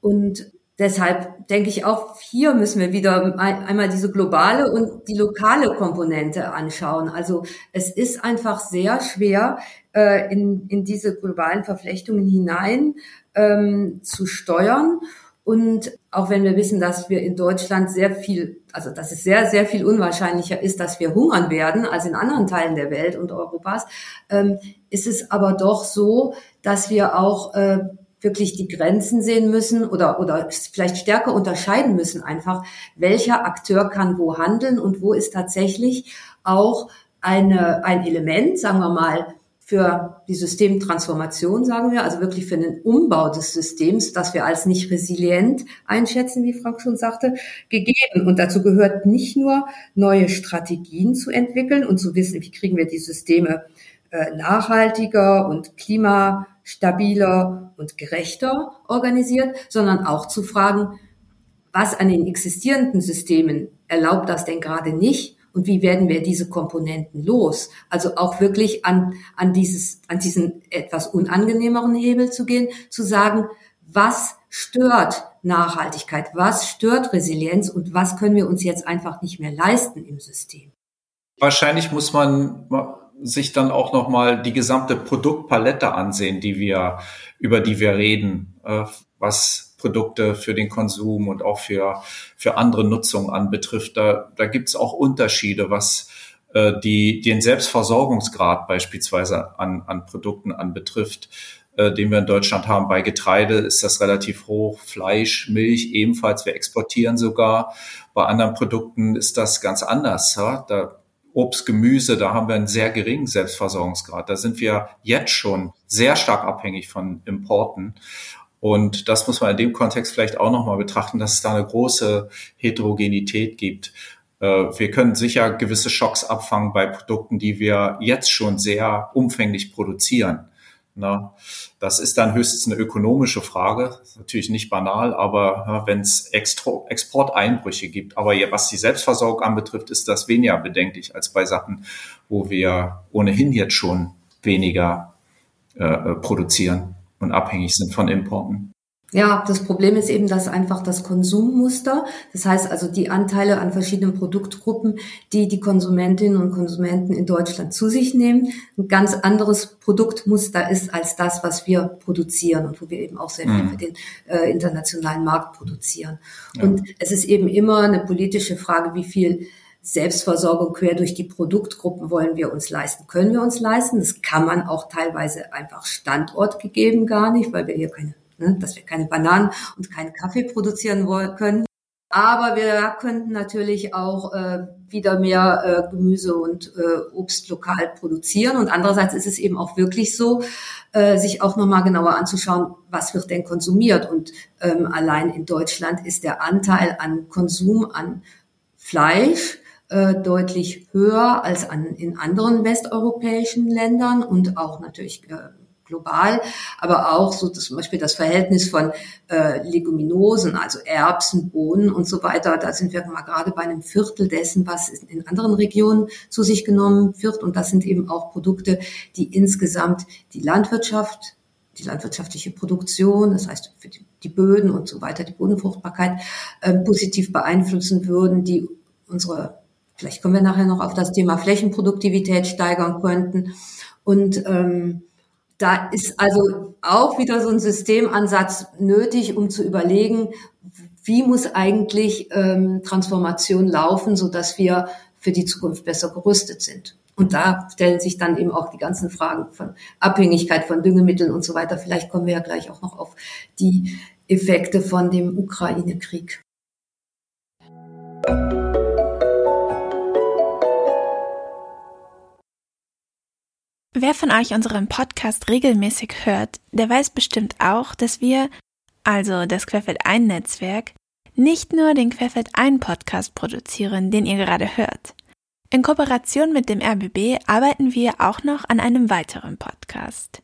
Und deshalb denke ich auch, hier müssen wir wieder einmal diese globale und die lokale Komponente anschauen. Also es ist einfach sehr schwer, äh, in, in diese globalen Verflechtungen hinein ähm, zu steuern. Und auch wenn wir wissen, dass wir in Deutschland sehr viel, also dass es sehr, sehr viel unwahrscheinlicher ist, dass wir hungern werden als in anderen Teilen der Welt und Europas, ähm, ist es aber doch so, dass wir auch äh, wirklich die Grenzen sehen müssen oder, oder vielleicht stärker unterscheiden müssen einfach, welcher Akteur kann wo handeln und wo ist tatsächlich auch eine, ein Element, sagen wir mal, für die Systemtransformation, sagen wir, also wirklich für den Umbau des Systems, das wir als nicht resilient einschätzen, wie Frank schon sagte, gegeben. Und dazu gehört nicht nur neue Strategien zu entwickeln und zu wissen, wie kriegen wir die Systeme äh, nachhaltiger und klimastabiler und gerechter organisiert, sondern auch zu fragen, was an den existierenden Systemen erlaubt das denn gerade nicht und wie werden wir diese Komponenten los? Also auch wirklich an, an dieses, an diesen etwas unangenehmeren Hebel zu gehen, zu sagen, was stört Nachhaltigkeit, was stört Resilienz und was können wir uns jetzt einfach nicht mehr leisten im System? Wahrscheinlich muss man sich dann auch nochmal die gesamte Produktpalette ansehen, die wir, über die wir reden, äh, was Produkte für den Konsum und auch für, für andere Nutzungen anbetrifft. Da, da gibt es auch Unterschiede, was äh, die, den Selbstversorgungsgrad beispielsweise an, an Produkten anbetrifft, äh, den wir in Deutschland haben. Bei Getreide ist das relativ hoch, Fleisch, Milch ebenfalls. Wir exportieren sogar. Bei anderen Produkten ist das ganz anders. Da Obst, Gemüse, da haben wir einen sehr geringen Selbstversorgungsgrad. Da sind wir jetzt schon sehr stark abhängig von Importen. Und das muss man in dem Kontext vielleicht auch nochmal betrachten, dass es da eine große Heterogenität gibt. Äh, wir können sicher gewisse Schocks abfangen bei Produkten, die wir jetzt schon sehr umfänglich produzieren. Na, das ist dann höchstens eine ökonomische Frage, natürlich nicht banal, aber wenn es Exporteinbrüche gibt, aber was die Selbstversorgung anbetrifft, ist das weniger bedenklich als bei Sachen, wo wir ohnehin jetzt schon weniger äh, äh produzieren und abhängig sind von Importen. Ja, das Problem ist eben, dass einfach das Konsummuster, das heißt also die Anteile an verschiedenen Produktgruppen, die die Konsumentinnen und Konsumenten in Deutschland zu sich nehmen, ein ganz anderes Produktmuster ist als das, was wir produzieren und wo wir eben auch sehr viel mhm. für den äh, internationalen Markt produzieren. Ja. Und es ist eben immer eine politische Frage, wie viel Selbstversorgung quer durch die Produktgruppen wollen wir uns leisten, können wir uns leisten. Das kann man auch teilweise einfach standortgegeben gar nicht, weil wir hier keine ne, dass wir keine Bananen und keinen Kaffee produzieren wollen, können. Aber wir könnten natürlich auch äh, wieder mehr äh, Gemüse und äh, Obst lokal produzieren. Und andererseits ist es eben auch wirklich so, äh, sich auch nochmal genauer anzuschauen, was wird denn konsumiert. Und ähm, allein in Deutschland ist der Anteil an Konsum an Fleisch äh, deutlich höher als an, in anderen westeuropäischen Ländern und auch natürlich äh, global, aber auch so zum Beispiel das Verhältnis von äh, Leguminosen, also Erbsen, Bohnen und so weiter. Da sind wir mal gerade bei einem Viertel dessen, was in anderen Regionen zu sich genommen wird. Und das sind eben auch Produkte, die insgesamt die Landwirtschaft die landwirtschaftliche Produktion, das heißt für die, Böden und so weiter, die Bodenfruchtbarkeit äh, positiv beeinflussen würden, die unsere, vielleicht kommen wir nachher noch auf das Thema Flächenproduktivität steigern könnten. Und ähm, da ist also auch wieder so ein Systemansatz nötig, um zu überlegen, wie muss eigentlich ähm, Transformation laufen, so dass wir für die Zukunft besser gerüstet sind. Und da stellen sich dann eben auch die ganzen Fragen von Abhängigkeit von Düngemitteln und so weiter. Vielleicht kommen wir ja gleich auch noch auf die Effekte von dem Ukraine-Krieg. Wer von euch unseren Podcast regelmäßig hört, der weiß bestimmt auch, dass wir, also das Querfeld ein Netzwerk, nicht nur den Querfeld ein Podcast produzieren, den ihr gerade hört. In Kooperation mit dem RBB arbeiten wir auch noch an einem weiteren Podcast.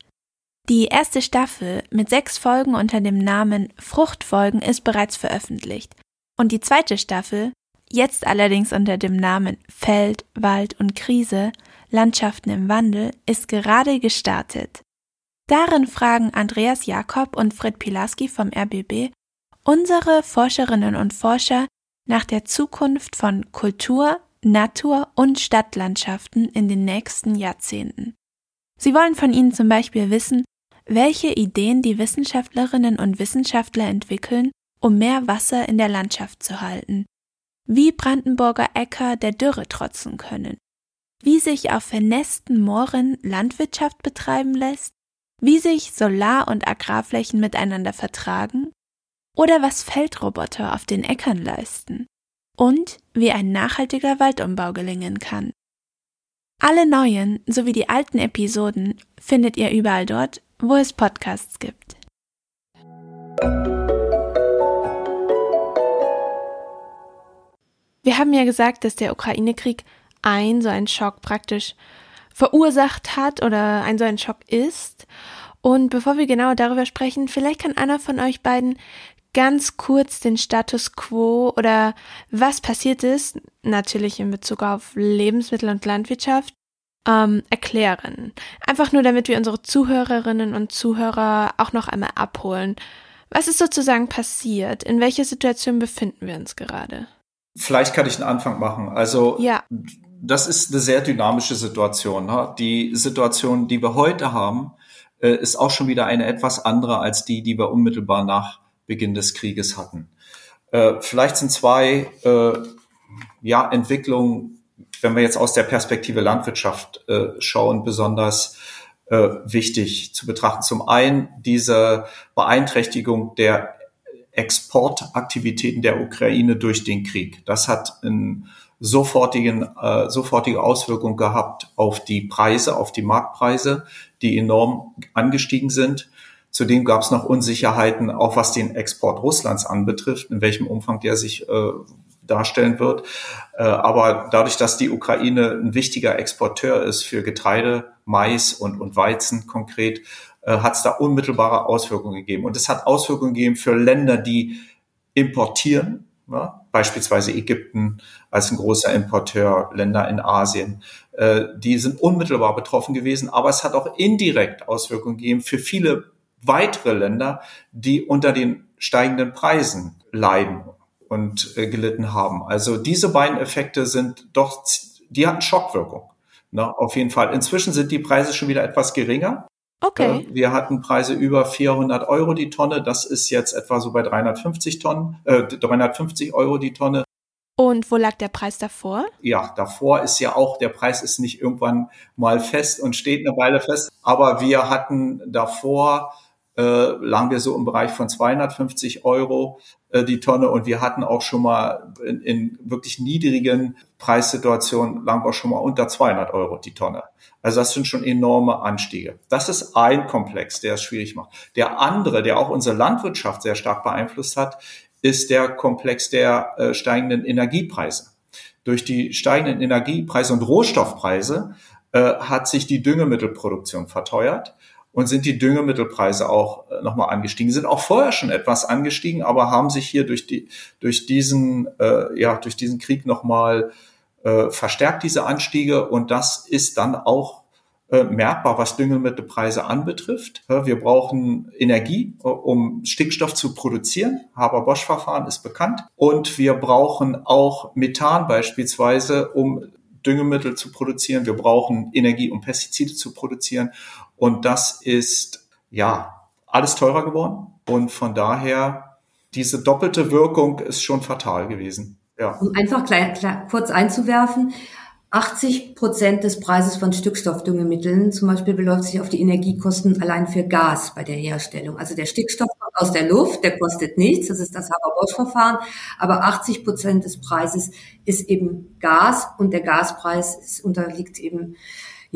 Die erste Staffel mit sechs Folgen unter dem Namen Fruchtfolgen ist bereits veröffentlicht und die zweite Staffel, jetzt allerdings unter dem Namen Feld, Wald und Krise, Landschaften im Wandel ist gerade gestartet. Darin fragen Andreas Jakob und Fred Pilarski vom RBB unsere Forscherinnen und Forscher nach der Zukunft von Kultur, Natur und Stadtlandschaften in den nächsten Jahrzehnten. Sie wollen von ihnen zum Beispiel wissen, welche Ideen die Wissenschaftlerinnen und Wissenschaftler entwickeln, um mehr Wasser in der Landschaft zu halten, wie Brandenburger Äcker der Dürre trotzen können, wie sich auf vernässten Mooren Landwirtschaft betreiben lässt, wie sich Solar- und Agrarflächen miteinander vertragen oder was Feldroboter auf den Äckern leisten und wie ein nachhaltiger Waldumbau gelingen kann. Alle neuen sowie die alten Episoden findet ihr überall dort, wo es Podcasts gibt. Wir haben ja gesagt, dass der Ukraine-Krieg ein so einen Schock praktisch verursacht hat oder ein so ein Schock ist. Und bevor wir genauer darüber sprechen, vielleicht kann einer von euch beiden ganz kurz den Status quo oder was passiert ist, natürlich in Bezug auf Lebensmittel und Landwirtschaft, ähm, erklären. Einfach nur, damit wir unsere Zuhörerinnen und Zuhörer auch noch einmal abholen. Was ist sozusagen passiert? In welcher Situation befinden wir uns gerade? Vielleicht kann ich einen Anfang machen. Also ja das ist eine sehr dynamische Situation. Ne? Die Situation, die wir heute haben, äh, ist auch schon wieder eine etwas andere als die, die wir unmittelbar nach Beginn des Krieges hatten. Äh, vielleicht sind zwei äh, ja, Entwicklungen, wenn wir jetzt aus der Perspektive Landwirtschaft äh, schauen, besonders äh, wichtig zu betrachten. Zum einen diese Beeinträchtigung der Exportaktivitäten der Ukraine durch den Krieg. Das hat in sofortigen, äh, sofortige Auswirkungen gehabt auf die Preise, auf die Marktpreise, die enorm angestiegen sind. Zudem gab es noch Unsicherheiten, auch was den Export Russlands anbetrifft, in welchem Umfang der sich äh, darstellen wird. Äh, aber dadurch, dass die Ukraine ein wichtiger Exporteur ist für Getreide, Mais und, und Weizen konkret, äh, hat es da unmittelbare Auswirkungen gegeben. Und es hat Auswirkungen gegeben für Länder, die importieren, ja, beispielsweise Ägypten als ein großer Importeur, Länder in Asien. Äh, die sind unmittelbar betroffen gewesen, aber es hat auch indirekt Auswirkungen gegeben für viele weitere Länder, die unter den steigenden Preisen leiden und äh, gelitten haben. Also diese beiden Effekte sind doch, die hatten Schockwirkung. Ne, auf jeden Fall. Inzwischen sind die Preise schon wieder etwas geringer. Okay. Äh, wir hatten Preise über 400 Euro die Tonne. Das ist jetzt etwa so bei 350 Tonnen, äh, 350 Euro die Tonne. Und wo lag der Preis davor? Ja, davor ist ja auch, der Preis ist nicht irgendwann mal fest und steht eine Weile fest. Aber wir hatten davor äh, lagen wir so im Bereich von 250 Euro äh, die Tonne und wir hatten auch schon mal in, in wirklich niedrigen Preissituationen lagen wir schon mal unter 200 Euro die Tonne. Also das sind schon enorme Anstiege. Das ist ein Komplex, der es schwierig macht. Der andere, der auch unsere Landwirtschaft sehr stark beeinflusst hat, ist der Komplex der äh, steigenden Energiepreise. Durch die steigenden Energiepreise und Rohstoffpreise äh, hat sich die Düngemittelproduktion verteuert und sind die Düngemittelpreise auch äh, nochmal angestiegen. Sind auch vorher schon etwas angestiegen, aber haben sich hier durch die durch diesen äh, ja durch diesen Krieg nochmal äh, verstärkt diese Anstiege und das ist dann auch äh, merkbar, was Düngemittelpreise anbetrifft. Wir brauchen Energie, äh, um Stickstoff zu produzieren. Haber-Bosch-Verfahren ist bekannt. Und wir brauchen auch Methan beispielsweise, um Düngemittel zu produzieren. Wir brauchen Energie, um Pestizide zu produzieren. Und das ist, ja, alles teurer geworden. Und von daher, diese doppelte Wirkung ist schon fatal gewesen. Ja. Um einfach klein, klein, kurz einzuwerfen, 80 Prozent des Preises von Stickstoffdüngemitteln zum Beispiel beläuft sich auf die Energiekosten allein für Gas bei der Herstellung. Also der Stickstoff kommt aus der Luft, der kostet nichts, das ist das Haber-Bosch-Verfahren, aber 80 Prozent des Preises ist eben Gas und der Gaspreis ist, unterliegt eben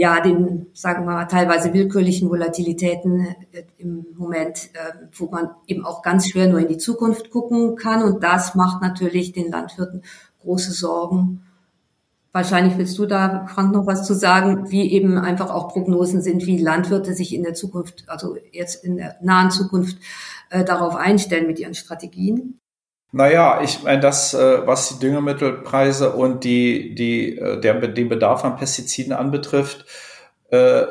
ja, den, sagen wir mal, teilweise willkürlichen Volatilitäten äh, im Moment, äh, wo man eben auch ganz schwer nur in die Zukunft gucken kann. Und das macht natürlich den Landwirten große Sorgen. Wahrscheinlich willst du da, Frank, noch was zu sagen, wie eben einfach auch Prognosen sind, wie Landwirte sich in der Zukunft, also jetzt in der nahen Zukunft, äh, darauf einstellen mit ihren Strategien. Naja, ich meine, das, äh, was die Düngemittelpreise und die, die, äh, der, den Bedarf an Pestiziden anbetrifft, äh,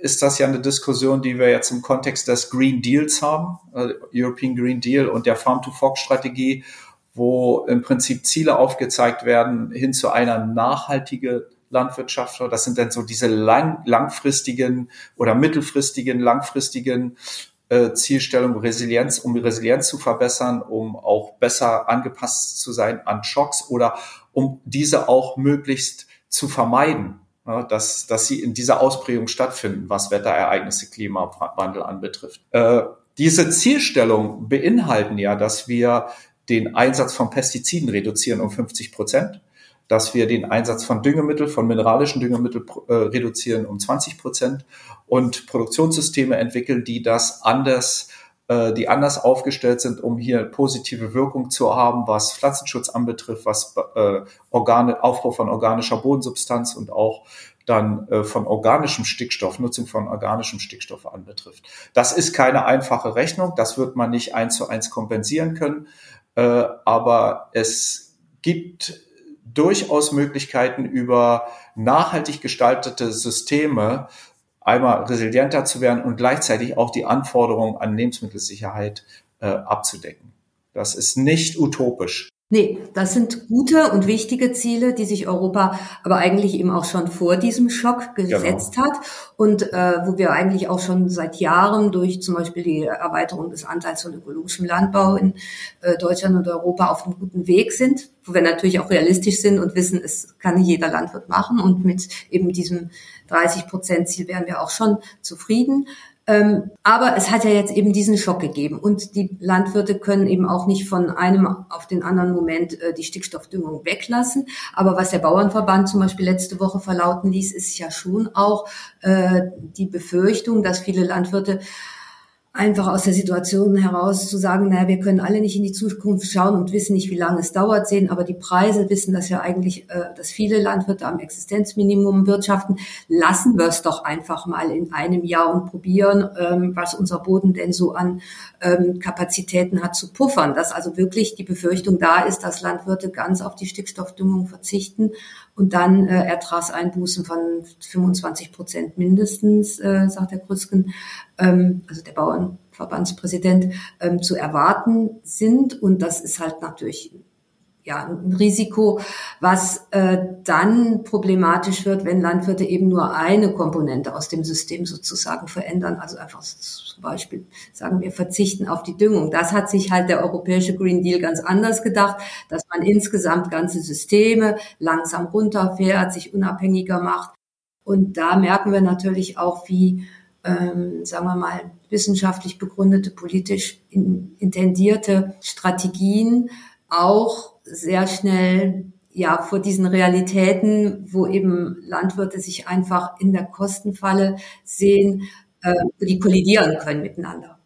ist das ja eine Diskussion, die wir jetzt im Kontext des Green Deals haben, European Green Deal und der Farm-to-Fork-Strategie, wo im Prinzip Ziele aufgezeigt werden hin zu einer nachhaltigen Landwirtschaft. Das sind dann so diese lang, langfristigen oder mittelfristigen, langfristigen äh, Zielstellung Resilienz, um Resilienz zu verbessern, um auch besser angepasst zu sein an Schocks oder um diese auch möglichst zu vermeiden, ja, dass, dass sie in dieser Ausprägung stattfinden, was Wetterereignisse, Klimawandel anbetrifft. Äh, diese Zielstellung beinhalten ja, dass wir den Einsatz von Pestiziden reduzieren um 50 Prozent dass wir den Einsatz von Düngemittel, von mineralischen Düngemitteln äh, reduzieren um 20 Prozent und Produktionssysteme entwickeln, die das anders äh, die anders aufgestellt sind, um hier positive Wirkung zu haben, was Pflanzenschutz anbetrifft, was äh, Organe, Aufbau von organischer Bodensubstanz und auch dann äh, von organischem Stickstoff, Nutzung von organischem Stickstoff anbetrifft. Das ist keine einfache Rechnung, das wird man nicht eins zu eins kompensieren können, äh, aber es gibt durchaus Möglichkeiten über nachhaltig gestaltete Systeme einmal resilienter zu werden und gleichzeitig auch die Anforderungen an Lebensmittelsicherheit äh, abzudecken. Das ist nicht utopisch. Nee, das sind gute und wichtige Ziele, die sich Europa aber eigentlich eben auch schon vor diesem Schock gesetzt genau. hat und äh, wo wir eigentlich auch schon seit Jahren durch zum Beispiel die Erweiterung des Anteils von ökologischem Landbau in äh, Deutschland und Europa auf einem guten Weg sind, wo wir natürlich auch realistisch sind und wissen, es kann nicht jeder Landwirt machen und mit eben diesem 30 Prozent Ziel wären wir auch schon zufrieden. Ähm, aber es hat ja jetzt eben diesen Schock gegeben und die Landwirte können eben auch nicht von einem auf den anderen Moment äh, die Stickstoffdüngung weglassen. Aber was der Bauernverband zum Beispiel letzte Woche verlauten ließ, ist ja schon auch äh, die Befürchtung, dass viele Landwirte einfach aus der Situation heraus zu sagen, naja, wir können alle nicht in die Zukunft schauen und wissen nicht, wie lange es dauert, sehen aber die Preise, wissen das ja eigentlich, äh, dass viele Landwirte am Existenzminimum wirtschaften. Lassen wir es doch einfach mal in einem Jahr und probieren, ähm, was unser Boden denn so an ähm, Kapazitäten hat zu puffern. Dass also wirklich die Befürchtung da ist, dass Landwirte ganz auf die Stickstoffdüngung verzichten und dann äh, Ertragseinbußen von 25 Prozent mindestens, äh, sagt der Krüsken, ähm, also der Bauernverbandspräsident, ähm, zu erwarten sind. Und das ist halt natürlich ja, ein Risiko, was äh, dann problematisch wird, wenn Landwirte eben nur eine Komponente aus dem System sozusagen verändern. Also einfach zum Beispiel sagen wir verzichten auf die Düngung. Das hat sich halt der europäische Green Deal ganz anders gedacht, dass man insgesamt ganze Systeme langsam runterfährt, sich unabhängiger macht. Und da merken wir natürlich auch, wie ähm, sagen wir mal, wissenschaftlich begründete, politisch in, intendierte Strategien auch sehr schnell ja vor diesen Realitäten, wo eben Landwirte sich einfach in der Kostenfalle sehen, äh, die kollidieren können miteinander.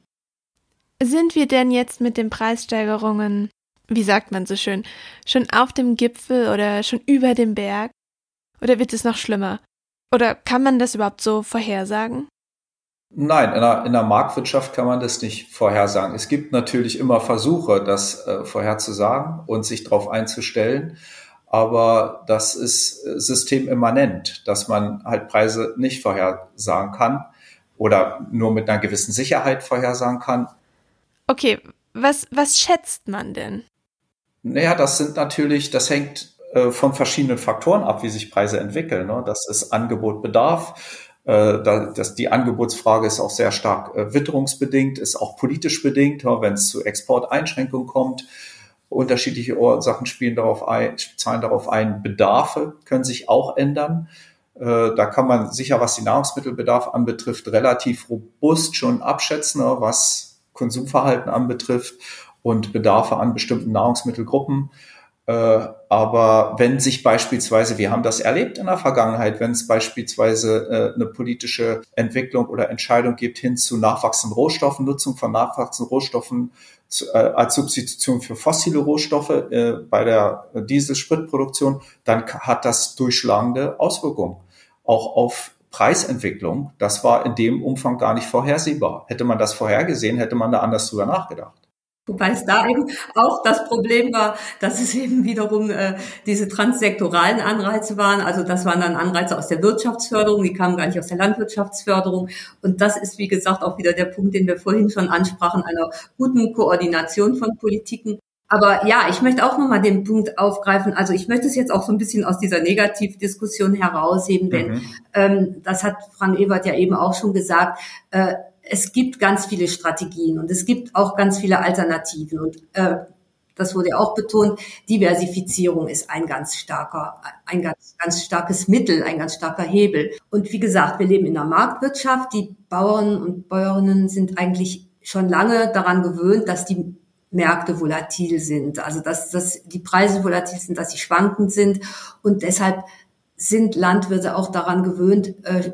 Sind wir denn jetzt mit den Preissteigerungen, wie sagt man so schön, schon auf dem Gipfel oder schon über dem Berg? Oder wird es noch schlimmer? Oder kann man das überhaupt so vorhersagen? Nein, in der, in der Marktwirtschaft kann man das nicht vorhersagen. Es gibt natürlich immer Versuche, das äh, vorherzusagen und sich darauf einzustellen. Aber das ist äh, systemimmanent, dass man halt Preise nicht vorhersagen kann oder nur mit einer gewissen Sicherheit vorhersagen kann. Okay, was, was schätzt man denn? Naja, das sind natürlich, das hängt äh, von verschiedenen Faktoren ab, wie sich Preise entwickeln. Ne? Das ist Angebot, Bedarf äh, da, das, die Angebotsfrage ist auch sehr stark äh, witterungsbedingt, ist auch politisch bedingt, wenn es zu Exporteinschränkungen kommt. Unterschiedliche Ursachen spielen darauf ein, zahlen darauf ein. Bedarfe können sich auch ändern. Äh, da kann man sicher, was die Nahrungsmittelbedarf anbetrifft, relativ robust schon abschätzen, was Konsumverhalten anbetrifft und Bedarfe an bestimmten Nahrungsmittelgruppen. Äh, aber wenn sich beispielsweise, wir haben das erlebt in der Vergangenheit, wenn es beispielsweise äh, eine politische Entwicklung oder Entscheidung gibt hin zu nachwachsenden Rohstoffen, Nutzung von nachwachsenden Rohstoffen äh, als Substitution für fossile Rohstoffe bei der Dieselspritproduktion, dann hat das durchschlagende Auswirkungen auch auf Preisentwicklung. Das war in dem Umfang gar nicht vorhersehbar. Hätte man das vorhergesehen, hätte man da anders drüber nachgedacht. Wobei es da eben auch das Problem war, dass es eben wiederum äh, diese transsektoralen Anreize waren. Also das waren dann Anreize aus der Wirtschaftsförderung, die kamen gar nicht aus der Landwirtschaftsförderung. Und das ist, wie gesagt, auch wieder der Punkt, den wir vorhin schon ansprachen, einer guten Koordination von Politiken. Aber ja, ich möchte auch nochmal den Punkt aufgreifen. Also ich möchte es jetzt auch so ein bisschen aus dieser Negativdiskussion herausheben, denn mhm. ähm, das hat Frank Ebert ja eben auch schon gesagt. Äh, es gibt ganz viele Strategien und es gibt auch ganz viele Alternativen und äh, das wurde auch betont, Diversifizierung ist ein ganz starker, ein ganz, ganz starkes Mittel, ein ganz starker Hebel. Und wie gesagt, wir leben in einer Marktwirtschaft. Die Bauern und Bäuerinnen sind eigentlich schon lange daran gewöhnt, dass die Märkte volatil sind, also dass, dass die Preise volatil sind, dass sie schwankend sind und deshalb sind Landwirte auch daran gewöhnt, äh,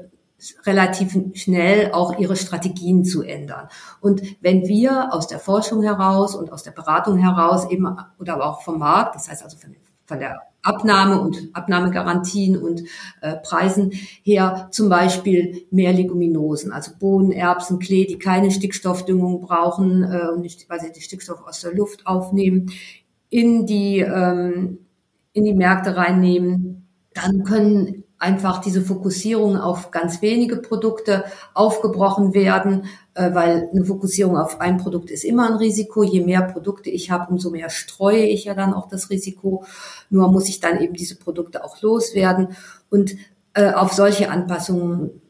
relativ schnell auch ihre Strategien zu ändern. Und wenn wir aus der Forschung heraus und aus der Beratung heraus eben oder aber auch vom Markt, das heißt also von, von der Abnahme und Abnahmegarantien und äh, Preisen her zum Beispiel mehr Leguminosen, also Bohnen, Erbsen, Klee, die keine Stickstoffdüngung brauchen äh, und nicht, weil sie den Stickstoff aus der Luft aufnehmen, in die ähm, in die Märkte reinnehmen, dann können einfach diese Fokussierung auf ganz wenige Produkte aufgebrochen werden, äh, weil eine Fokussierung auf ein Produkt ist immer ein Risiko. Je mehr Produkte ich habe, umso mehr streue ich ja dann auch das Risiko. Nur muss ich dann eben diese Produkte auch loswerden. Und äh, auf solche Anpassungen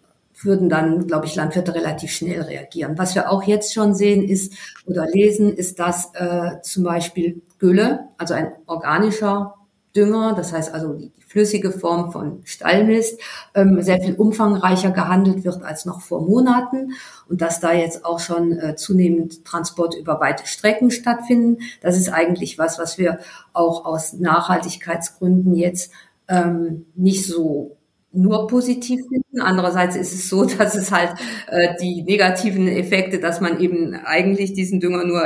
würden dann, glaube ich, Landwirte relativ schnell reagieren. Was wir auch jetzt schon sehen ist oder lesen, ist, dass äh, zum Beispiel Gülle, also ein organischer Dünger, das heißt also die flüssige Form von Stallmist, ähm, sehr viel umfangreicher gehandelt wird als noch vor Monaten und dass da jetzt auch schon äh, zunehmend Transporte über weite Strecken stattfinden. Das ist eigentlich was, was wir auch aus Nachhaltigkeitsgründen jetzt ähm, nicht so nur positiv finden. Andererseits ist es so, dass es halt äh, die negativen Effekte, dass man eben eigentlich diesen Dünger nur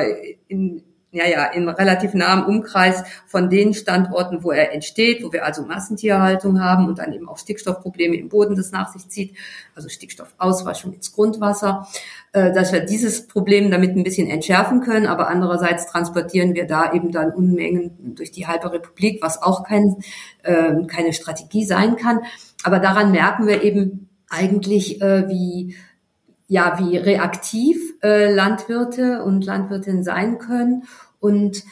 in ja, ja, in relativ nahem Umkreis von den Standorten, wo er entsteht, wo wir also Massentierhaltung haben und dann eben auch Stickstoffprobleme im Boden das nach sich zieht, also Stickstoffauswaschung ins Grundwasser, äh, dass wir dieses Problem damit ein bisschen entschärfen können, aber andererseits transportieren wir da eben dann Unmengen durch die halbe Republik, was auch kein, äh, keine Strategie sein kann. Aber daran merken wir eben eigentlich, äh, wie ja, wie reaktiv äh, Landwirte und Landwirtinnen sein können und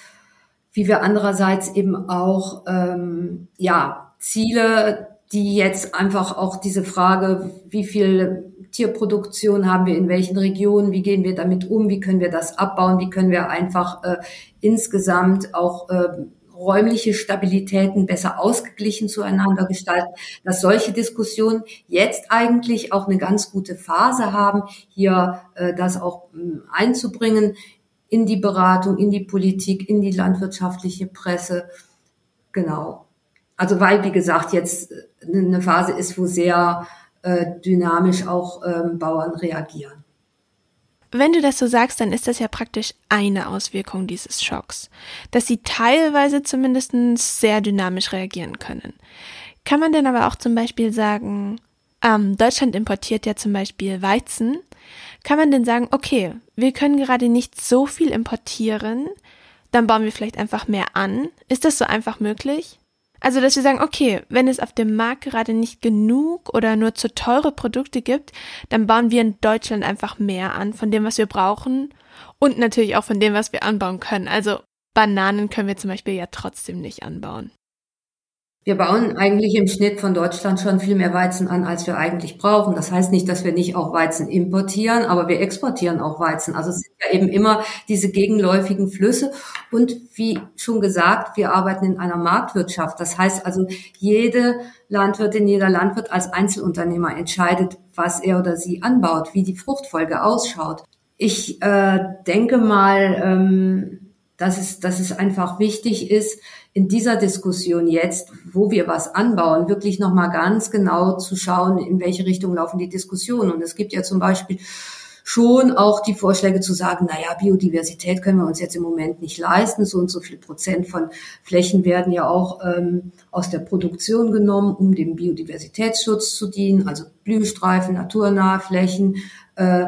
wie wir andererseits eben auch ähm, ja Ziele, die jetzt einfach auch diese Frage, wie viel Tierproduktion haben wir in welchen Regionen, wie gehen wir damit um, wie können wir das abbauen, wie können wir einfach äh, insgesamt auch äh, räumliche Stabilitäten besser ausgeglichen zueinander gestalten, dass solche Diskussionen jetzt eigentlich auch eine ganz gute Phase haben, hier äh, das auch äh, einzubringen in die Beratung, in die Politik, in die landwirtschaftliche Presse. Genau. Also weil, wie gesagt, jetzt äh, eine Phase ist, wo sehr äh, dynamisch auch ähm, Bauern reagieren. Wenn du das so sagst, dann ist das ja praktisch eine Auswirkung dieses Schocks, dass sie teilweise zumindest sehr dynamisch reagieren können. Kann man denn aber auch zum Beispiel sagen, ähm, Deutschland importiert ja zum Beispiel Weizen, kann man denn sagen, okay, wir können gerade nicht so viel importieren, dann bauen wir vielleicht einfach mehr an? Ist das so einfach möglich? Also, dass wir sagen, okay, wenn es auf dem Markt gerade nicht genug oder nur zu teure Produkte gibt, dann bauen wir in Deutschland einfach mehr an von dem, was wir brauchen und natürlich auch von dem, was wir anbauen können. Also Bananen können wir zum Beispiel ja trotzdem nicht anbauen. Wir bauen eigentlich im Schnitt von Deutschland schon viel mehr Weizen an, als wir eigentlich brauchen. Das heißt nicht, dass wir nicht auch Weizen importieren, aber wir exportieren auch Weizen. Also es sind ja eben immer diese gegenläufigen Flüsse. Und wie schon gesagt, wir arbeiten in einer Marktwirtschaft. Das heißt also, jede Landwirtin, jeder Landwirt als Einzelunternehmer entscheidet, was er oder sie anbaut, wie die Fruchtfolge ausschaut. Ich äh, denke mal, ähm, dass es, dass es einfach wichtig ist, in dieser Diskussion jetzt, wo wir was anbauen, wirklich nochmal ganz genau zu schauen, in welche Richtung laufen die Diskussionen. Und es gibt ja zum Beispiel schon auch die Vorschläge zu sagen, naja, Biodiversität können wir uns jetzt im Moment nicht leisten. So und so viel Prozent von Flächen werden ja auch ähm, aus der Produktion genommen, um dem Biodiversitätsschutz zu dienen, also Blühstreifen, naturnahe Flächen. Äh,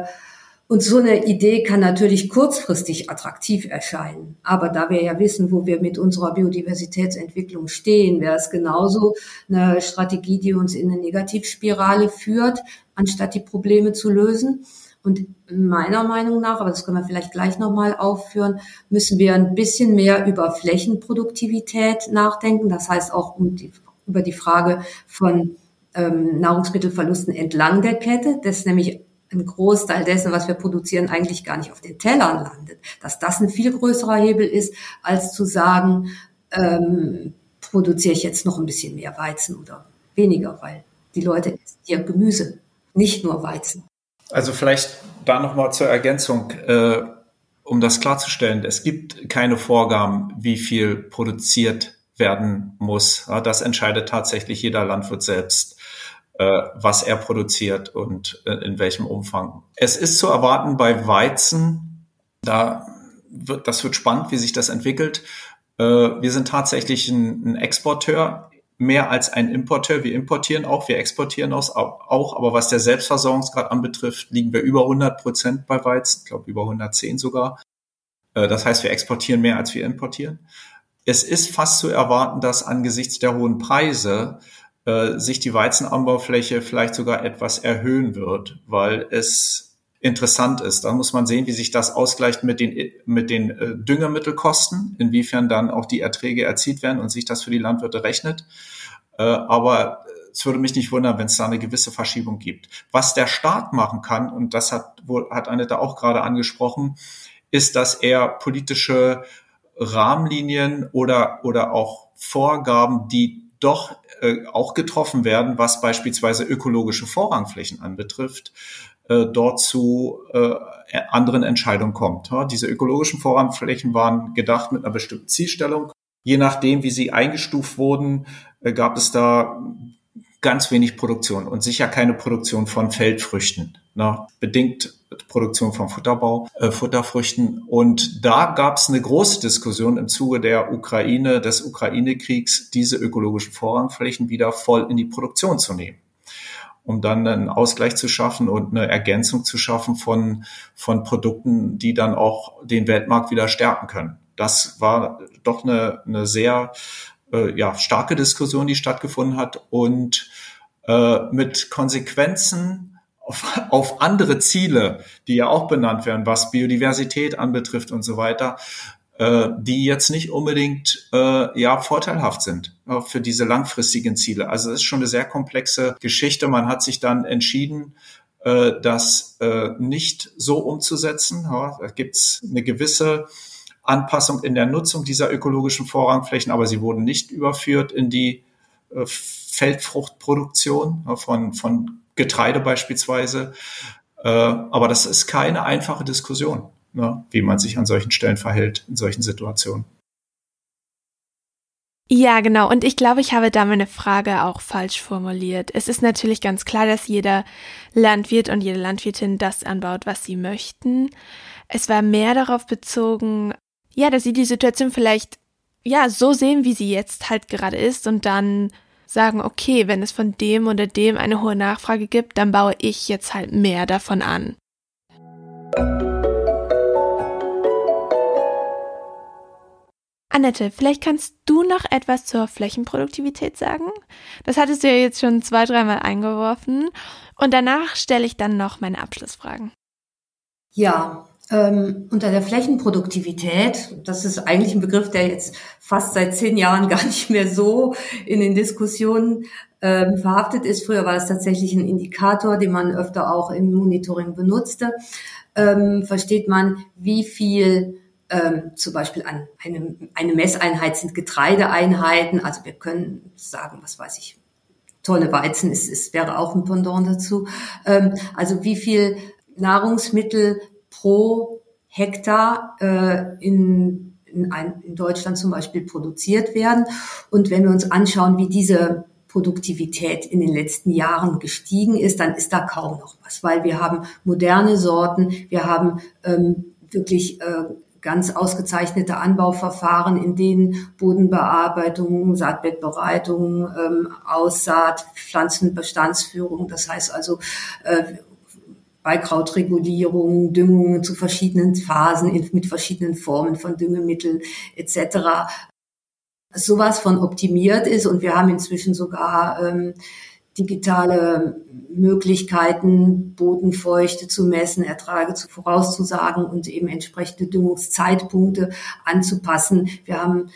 und so eine Idee kann natürlich kurzfristig attraktiv erscheinen. Aber da wir ja wissen, wo wir mit unserer Biodiversitätsentwicklung stehen, wäre es genauso eine Strategie, die uns in eine Negativspirale führt, anstatt die Probleme zu lösen. Und meiner Meinung nach, aber das können wir vielleicht gleich nochmal aufführen, müssen wir ein bisschen mehr über Flächenproduktivität nachdenken. Das heißt auch um die, über die Frage von ähm, Nahrungsmittelverlusten entlang der Kette. Das ist nämlich ein Großteil dessen, was wir produzieren, eigentlich gar nicht auf den Tellern landet. Dass das ein viel größerer Hebel ist, als zu sagen, ähm, produziere ich jetzt noch ein bisschen mehr Weizen oder weniger, weil die Leute essen ja Gemüse, nicht nur Weizen. Also vielleicht da nochmal zur Ergänzung, äh, um das klarzustellen. Es gibt keine Vorgaben, wie viel produziert werden muss. Das entscheidet tatsächlich jeder Landwirt selbst was er produziert und äh, in welchem Umfang. Es ist zu erwarten bei Weizen, da wird, das wird spannend, wie sich das entwickelt. Äh, wir sind tatsächlich ein, ein Exporteur, mehr als ein Importeur. Wir importieren auch, wir exportieren auch, aber was der Selbstversorgungsgrad anbetrifft, liegen wir über 100 Prozent bei Weizen, ich glaube über 110 sogar. Äh, das heißt, wir exportieren mehr, als wir importieren. Es ist fast zu erwarten, dass angesichts der hohen Preise äh, sich die Weizenanbaufläche vielleicht sogar etwas erhöhen wird, weil es interessant ist. Da muss man sehen, wie sich das ausgleicht mit den, mit den äh, Düngemittelkosten, inwiefern dann auch die Erträge erzielt werden und sich das für die Landwirte rechnet. Äh, aber es würde mich nicht wundern, wenn es da eine gewisse Verschiebung gibt. Was der Staat machen kann, und das hat, hat Annette auch gerade angesprochen, ist, dass er politische Rahmenlinien oder, oder auch Vorgaben, die doch äh, auch getroffen werden, was beispielsweise ökologische Vorrangflächen anbetrifft, äh, dort zu äh, anderen Entscheidungen kommt. Ja, diese ökologischen Vorrangflächen waren gedacht mit einer bestimmten Zielstellung. Je nachdem, wie sie eingestuft wurden, äh, gab es da ganz wenig Produktion und sicher keine Produktion von Feldfrüchten. Ne? Bedingt Produktion von Futterbau, äh, Futterfrüchten. Und da gab es eine große Diskussion im Zuge der Ukraine, des Ukraine-Kriegs, diese ökologischen Vorrangflächen wieder voll in die Produktion zu nehmen um dann einen Ausgleich zu schaffen und eine Ergänzung zu schaffen von, von Produkten, die dann auch den Weltmarkt wieder stärken können. Das war doch eine, eine sehr äh, ja, starke Diskussion, die stattgefunden hat und äh, mit Konsequenzen auf, auf andere Ziele, die ja auch benannt werden, was Biodiversität anbetrifft und so weiter, äh, die jetzt nicht unbedingt äh, ja vorteilhaft sind äh, für diese langfristigen Ziele. Also es ist schon eine sehr komplexe Geschichte. Man hat sich dann entschieden, äh, das äh, nicht so umzusetzen. Ja, da gibt's eine gewisse Anpassung in der Nutzung dieser ökologischen Vorrangflächen, aber sie wurden nicht überführt in die äh, Feldfruchtproduktion ja, von, von Getreide beispielsweise. Äh, aber das ist keine einfache Diskussion, ne, wie man sich an solchen Stellen verhält, in solchen Situationen. Ja, genau. Und ich glaube, ich habe da meine Frage auch falsch formuliert. Es ist natürlich ganz klar, dass jeder Landwirt und jede Landwirtin das anbaut, was sie möchten. Es war mehr darauf bezogen, ja, dass sie die Situation vielleicht, ja, so sehen, wie sie jetzt halt gerade ist und dann sagen, okay, wenn es von dem oder dem eine hohe Nachfrage gibt, dann baue ich jetzt halt mehr davon an. Annette, vielleicht kannst du noch etwas zur Flächenproduktivität sagen? Das hattest du ja jetzt schon zwei, dreimal eingeworfen. Und danach stelle ich dann noch meine Abschlussfragen. Ja, ähm, unter der Flächenproduktivität, das ist eigentlich ein Begriff, der jetzt fast seit zehn Jahren gar nicht mehr so in den Diskussionen ähm, verhaftet ist. Früher war es tatsächlich ein Indikator, den man öfter auch im Monitoring benutzte. Ähm, versteht man, wie viel ähm, zum Beispiel an eine, eine Messeinheit sind Getreideeinheiten. Also wir können sagen, was weiß ich, Tonne Weizen ist, ist wäre auch ein Pendant dazu. Ähm, also wie viel Nahrungsmittel pro Hektar äh, in in, ein, in Deutschland zum Beispiel produziert werden. Und wenn wir uns anschauen, wie diese Produktivität in den letzten Jahren gestiegen ist, dann ist da kaum noch was, weil wir haben moderne Sorten, wir haben ähm, wirklich äh, ganz ausgezeichnete Anbauverfahren, in denen Bodenbearbeitung, Saatbettbereitung, ähm, Aussaat, Pflanzenbestandsführung, das heißt also äh, Beikrautregulierung, Düngungen zu verschiedenen Phasen mit verschiedenen Formen von Düngemitteln etc. sowas von optimiert ist und wir haben inzwischen sogar ähm, digitale Möglichkeiten, Bodenfeuchte zu messen, Ertrage zu vorauszusagen und eben entsprechende Düngungszeitpunkte anzupassen. Wir haben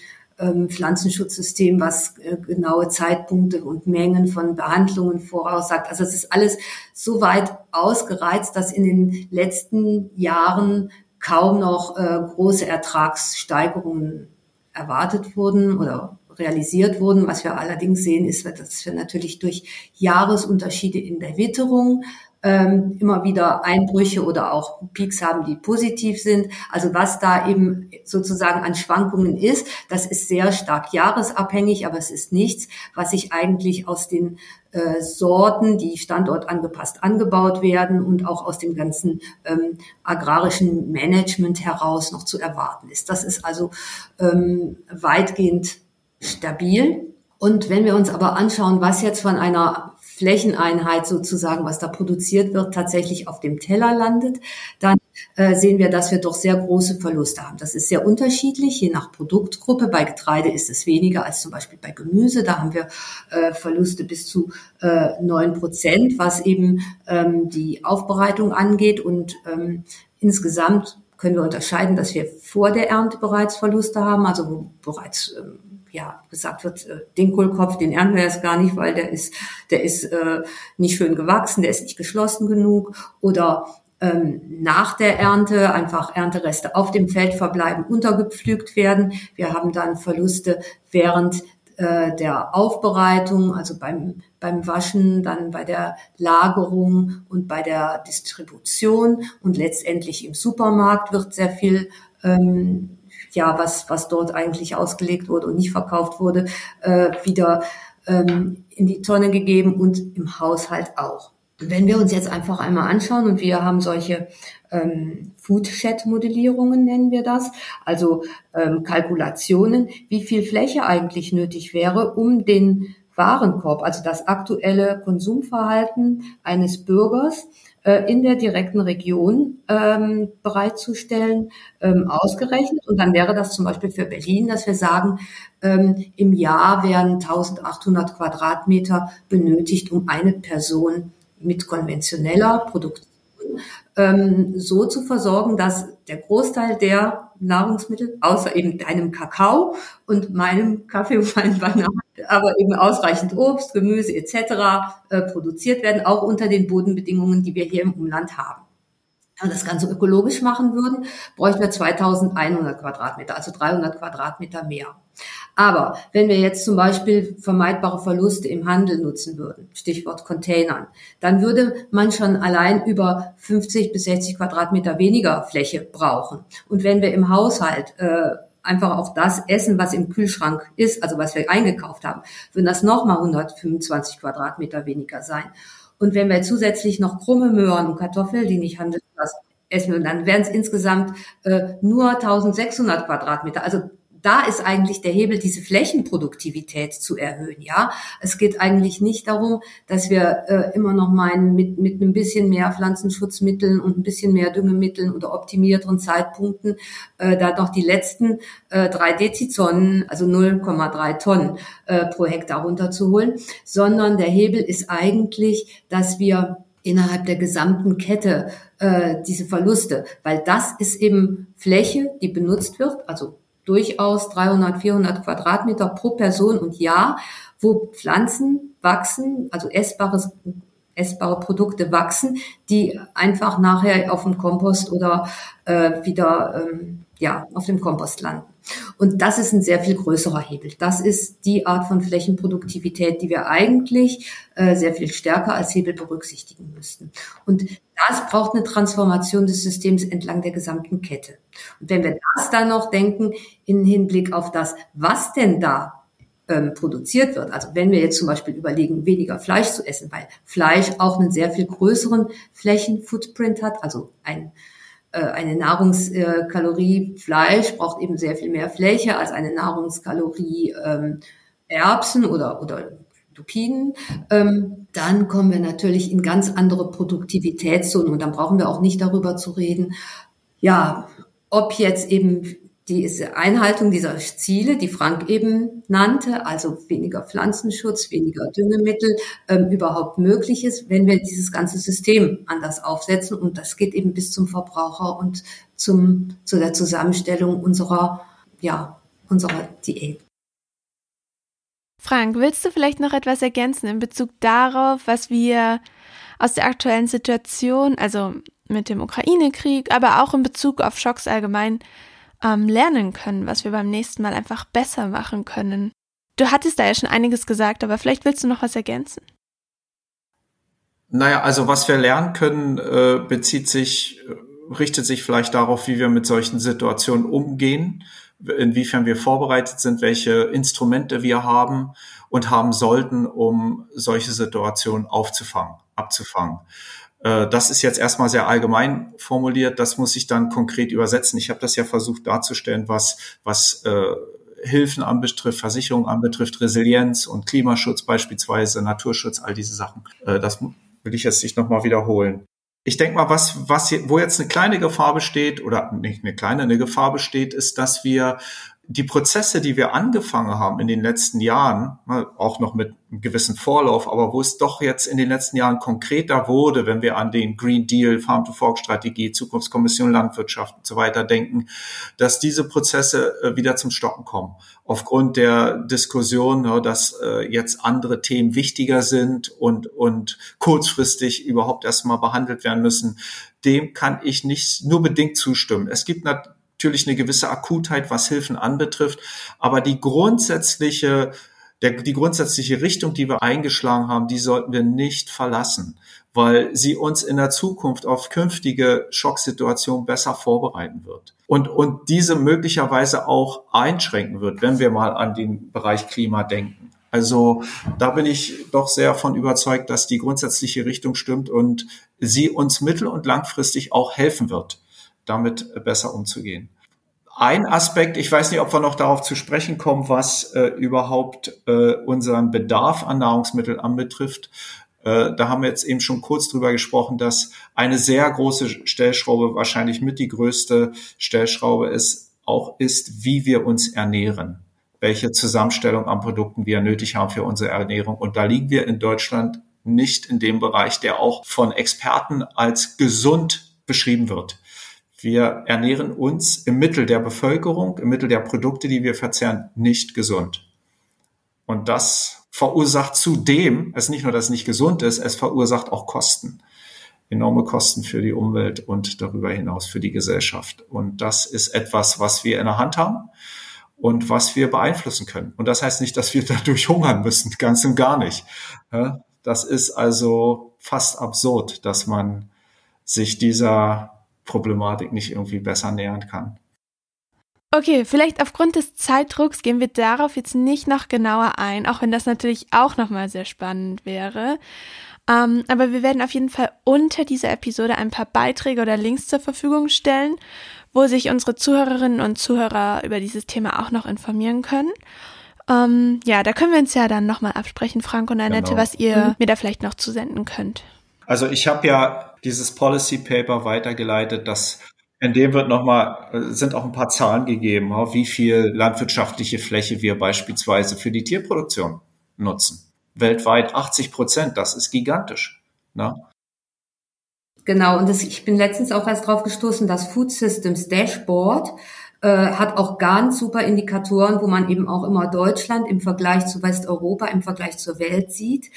Pflanzenschutzsystem, was äh, genaue Zeitpunkte und Mengen von Behandlungen voraussagt. Also es ist alles so weit ausgereizt, dass in den letzten Jahren kaum noch äh, große Ertragssteigerungen erwartet wurden oder realisiert wurden. Was wir allerdings sehen, ist, dass wir natürlich durch Jahresunterschiede in der Witterung ähm, immer wieder Einbrüche oder auch Peaks haben, die positiv sind. Also was da eben sozusagen an Schwankungen ist, das ist sehr stark jahresabhängig, aber es ist nichts, was sich eigentlich aus den äh, Sorten, die standortangepasst angebaut werden und auch aus dem ganzen ähm, agrarischen Management heraus noch zu erwarten ist. Das ist also ähm, weitgehend stabil. Und wenn wir uns aber anschauen, was jetzt von einer Flächeneinheit sozusagen, was da produziert wird, tatsächlich auf dem Teller landet, dann äh, sehen wir, dass wir doch sehr große Verluste haben. Das ist sehr unterschiedlich, je nach Produktgruppe. Bei Getreide ist es weniger als zum Beispiel bei Gemüse. Da haben wir äh, Verluste bis zu neun äh, Prozent, was eben ähm, die Aufbereitung angeht. Und ähm, insgesamt können wir unterscheiden, dass wir vor der Ernte bereits Verluste haben, also wo bereits ähm, ja, gesagt wird, äh, den Kohlkopf, den ernten wir jetzt gar nicht, weil der ist, der ist äh, nicht schön gewachsen, der ist nicht geschlossen genug. Oder ähm, nach der Ernte einfach Erntereste auf dem Feld verbleiben, untergepflügt werden. Wir haben dann Verluste während äh, der Aufbereitung, also beim, beim Waschen, dann bei der Lagerung und bei der Distribution und letztendlich im Supermarkt wird sehr viel ähm, ja, was, was dort eigentlich ausgelegt wurde und nicht verkauft wurde, äh, wieder ähm, in die Tonne gegeben und im Haushalt auch. Wenn wir uns jetzt einfach einmal anschauen und wir haben solche ähm, Food-Chat-Modellierungen, nennen wir das, also ähm, Kalkulationen, wie viel Fläche eigentlich nötig wäre, um den Warenkorb, also das aktuelle Konsumverhalten eines Bürgers in der direkten Region ähm, bereitzustellen, ähm, ausgerechnet. Und dann wäre das zum Beispiel für Berlin, dass wir sagen, ähm, im Jahr werden 1800 Quadratmeter benötigt, um eine Person mit konventioneller Produktion ähm, so zu versorgen, dass der Großteil der Nahrungsmittel, außer eben deinem Kakao und meinem Kaffee und meinen Bananen, aber eben ausreichend Obst, Gemüse etc. Äh, produziert werden, auch unter den Bodenbedingungen, die wir hier im Umland haben. Wenn wir das Ganze ökologisch machen würden, bräuchten wir 2100 Quadratmeter, also 300 Quadratmeter mehr. Aber wenn wir jetzt zum Beispiel vermeidbare Verluste im Handel nutzen würden, Stichwort Containern, dann würde man schon allein über 50 bis 60 Quadratmeter weniger Fläche brauchen. Und wenn wir im Haushalt äh, einfach auch das essen, was im Kühlschrank ist, also was wir eingekauft haben, würden das nochmal 125 Quadratmeter weniger sein. Und wenn wir zusätzlich noch krumme Möhren und Kartoffeln, die nicht handeln essen, dann wären es insgesamt äh, nur 1600 Quadratmeter. Also da ist eigentlich der Hebel, diese Flächenproduktivität zu erhöhen. Ja, es geht eigentlich nicht darum, dass wir äh, immer noch meinen, mit, mit ein bisschen mehr Pflanzenschutzmitteln und ein bisschen mehr Düngemitteln oder optimierteren Zeitpunkten äh, da noch die letzten äh, drei Dezizonen, also 0,3 Tonnen äh, pro Hektar runterzuholen, sondern der Hebel ist eigentlich, dass wir innerhalb der gesamten Kette äh, diese Verluste, weil das ist eben Fläche, die benutzt wird, also durchaus 300, 400 Quadratmeter pro Person und Jahr, wo Pflanzen wachsen, also essbares essbare Produkte wachsen, die einfach nachher auf dem Kompost oder äh, wieder ähm, ja, auf dem Kompost landen. Und das ist ein sehr viel größerer Hebel. Das ist die Art von Flächenproduktivität, die wir eigentlich äh, sehr viel stärker als Hebel berücksichtigen müssten. Und das braucht eine Transformation des Systems entlang der gesamten Kette. Und wenn wir das dann noch denken in Hinblick auf das, was denn da ähm, produziert wird. Also wenn wir jetzt zum Beispiel überlegen, weniger Fleisch zu essen, weil Fleisch auch einen sehr viel größeren Flächenfootprint hat, also ein eine Nahrungskalorie Fleisch braucht eben sehr viel mehr Fläche als eine Nahrungskalorie ähm, Erbsen oder, oder Lupinen. Ähm, dann kommen wir natürlich in ganz andere Produktivitätszonen und dann brauchen wir auch nicht darüber zu reden, ja, ob jetzt eben diese Einhaltung dieser Ziele, die Frank eben nannte, also weniger Pflanzenschutz, weniger Düngemittel, ähm, überhaupt möglich ist, wenn wir dieses ganze System anders aufsetzen. Und das geht eben bis zum Verbraucher und zum, zu der Zusammenstellung unserer, ja, unserer Diät. Frank, willst du vielleicht noch etwas ergänzen in Bezug darauf, was wir aus der aktuellen Situation, also mit dem Ukraine-Krieg, aber auch in Bezug auf Schocks allgemein, ähm, lernen können, was wir beim nächsten Mal einfach besser machen können. Du hattest da ja schon einiges gesagt, aber vielleicht willst du noch was ergänzen. Naja, also was wir lernen können, äh, bezieht sich, äh, richtet sich vielleicht darauf, wie wir mit solchen Situationen umgehen, inwiefern wir vorbereitet sind, welche Instrumente wir haben und haben sollten, um solche Situationen aufzufangen, abzufangen. Äh, das ist jetzt erstmal sehr allgemein formuliert. Das muss ich dann konkret übersetzen. Ich habe das ja versucht darzustellen, was, was äh, Hilfen anbetrifft, Versicherungen anbetrifft, Resilienz und Klimaschutz beispielsweise, Naturschutz, all diese Sachen. Äh, das will ich jetzt nicht nochmal wiederholen. Ich denke mal, was, was, wo jetzt eine kleine Gefahr besteht, oder nicht eine kleine, eine Gefahr besteht, ist, dass wir die Prozesse, die wir angefangen haben in den letzten Jahren, auch noch mit einem gewissen Vorlauf, aber wo es doch jetzt in den letzten Jahren konkreter wurde, wenn wir an den Green Deal, Farm-to-Fork-Strategie, Zukunftskommission Landwirtschaft und so weiter denken, dass diese Prozesse äh, wieder zum Stocken kommen. Aufgrund der Diskussion, dass äh, jetzt andere Themen wichtiger sind und, und kurzfristig überhaupt erstmal behandelt werden müssen, dem kann ich nicht nur bedingt zustimmen. Es gibt natürlich natürlich eine gewisse Akutheit, was Hilfen anbetrifft, aber die grundsätzliche der, die grundsätzliche Richtung, die wir eingeschlagen haben, die sollten wir nicht verlassen, weil sie uns in der Zukunft auf künftige Schocksituationen besser vorbereiten wird und, und diese möglicherweise auch einschränken wird, wenn wir mal an den Bereich Klima denken. Also da bin ich doch sehr von überzeugt, dass die grundsätzliche Richtung stimmt und sie uns mittel- und langfristig auch helfen wird damit besser umzugehen. Ein Aspekt, ich weiß nicht, ob wir noch darauf zu sprechen kommen, was äh, überhaupt äh, unseren Bedarf an Nahrungsmitteln anbetrifft. Äh, da haben wir jetzt eben schon kurz drüber gesprochen, dass eine sehr große Stellschraube, wahrscheinlich mit die größte Stellschraube ist, auch ist, wie wir uns ernähren welche Zusammenstellung an Produkten wir nötig haben für unsere Ernährung. Und da liegen wir in Deutschland nicht in dem Bereich, der auch von Experten als gesund beschrieben wird. Wir ernähren uns im Mittel der Bevölkerung, im Mittel der Produkte, die wir verzehren, nicht gesund. Und das verursacht zudem, es nicht nur, dass es nicht gesund ist, es verursacht auch Kosten. Enorme Kosten für die Umwelt und darüber hinaus für die Gesellschaft. Und das ist etwas, was wir in der Hand haben und was wir beeinflussen können. Und das heißt nicht, dass wir dadurch hungern müssen, ganz und gar nicht. Das ist also fast absurd, dass man sich dieser Problematik nicht irgendwie besser nähern kann. Okay, vielleicht aufgrund des Zeitdrucks gehen wir darauf jetzt nicht noch genauer ein, auch wenn das natürlich auch nochmal sehr spannend wäre. Ähm, aber wir werden auf jeden Fall unter dieser Episode ein paar Beiträge oder Links zur Verfügung stellen, wo sich unsere Zuhörerinnen und Zuhörer über dieses Thema auch noch informieren können. Ähm, ja, da können wir uns ja dann nochmal absprechen, Frank und Annette, genau. was ihr mhm. mir da vielleicht noch zusenden könnt. Also ich habe ja dieses Policy Paper weitergeleitet, das in dem wird nochmal, äh, sind auch ein paar Zahlen gegeben, wie viel landwirtschaftliche Fläche wir beispielsweise für die Tierproduktion nutzen. Weltweit 80 Prozent, das ist gigantisch. Ne? Genau, und das, ich bin letztens auch erst drauf gestoßen, das Food Systems Dashboard äh, hat auch ganz super Indikatoren, wo man eben auch immer Deutschland im Vergleich zu Westeuropa, im Vergleich zur Welt sieht.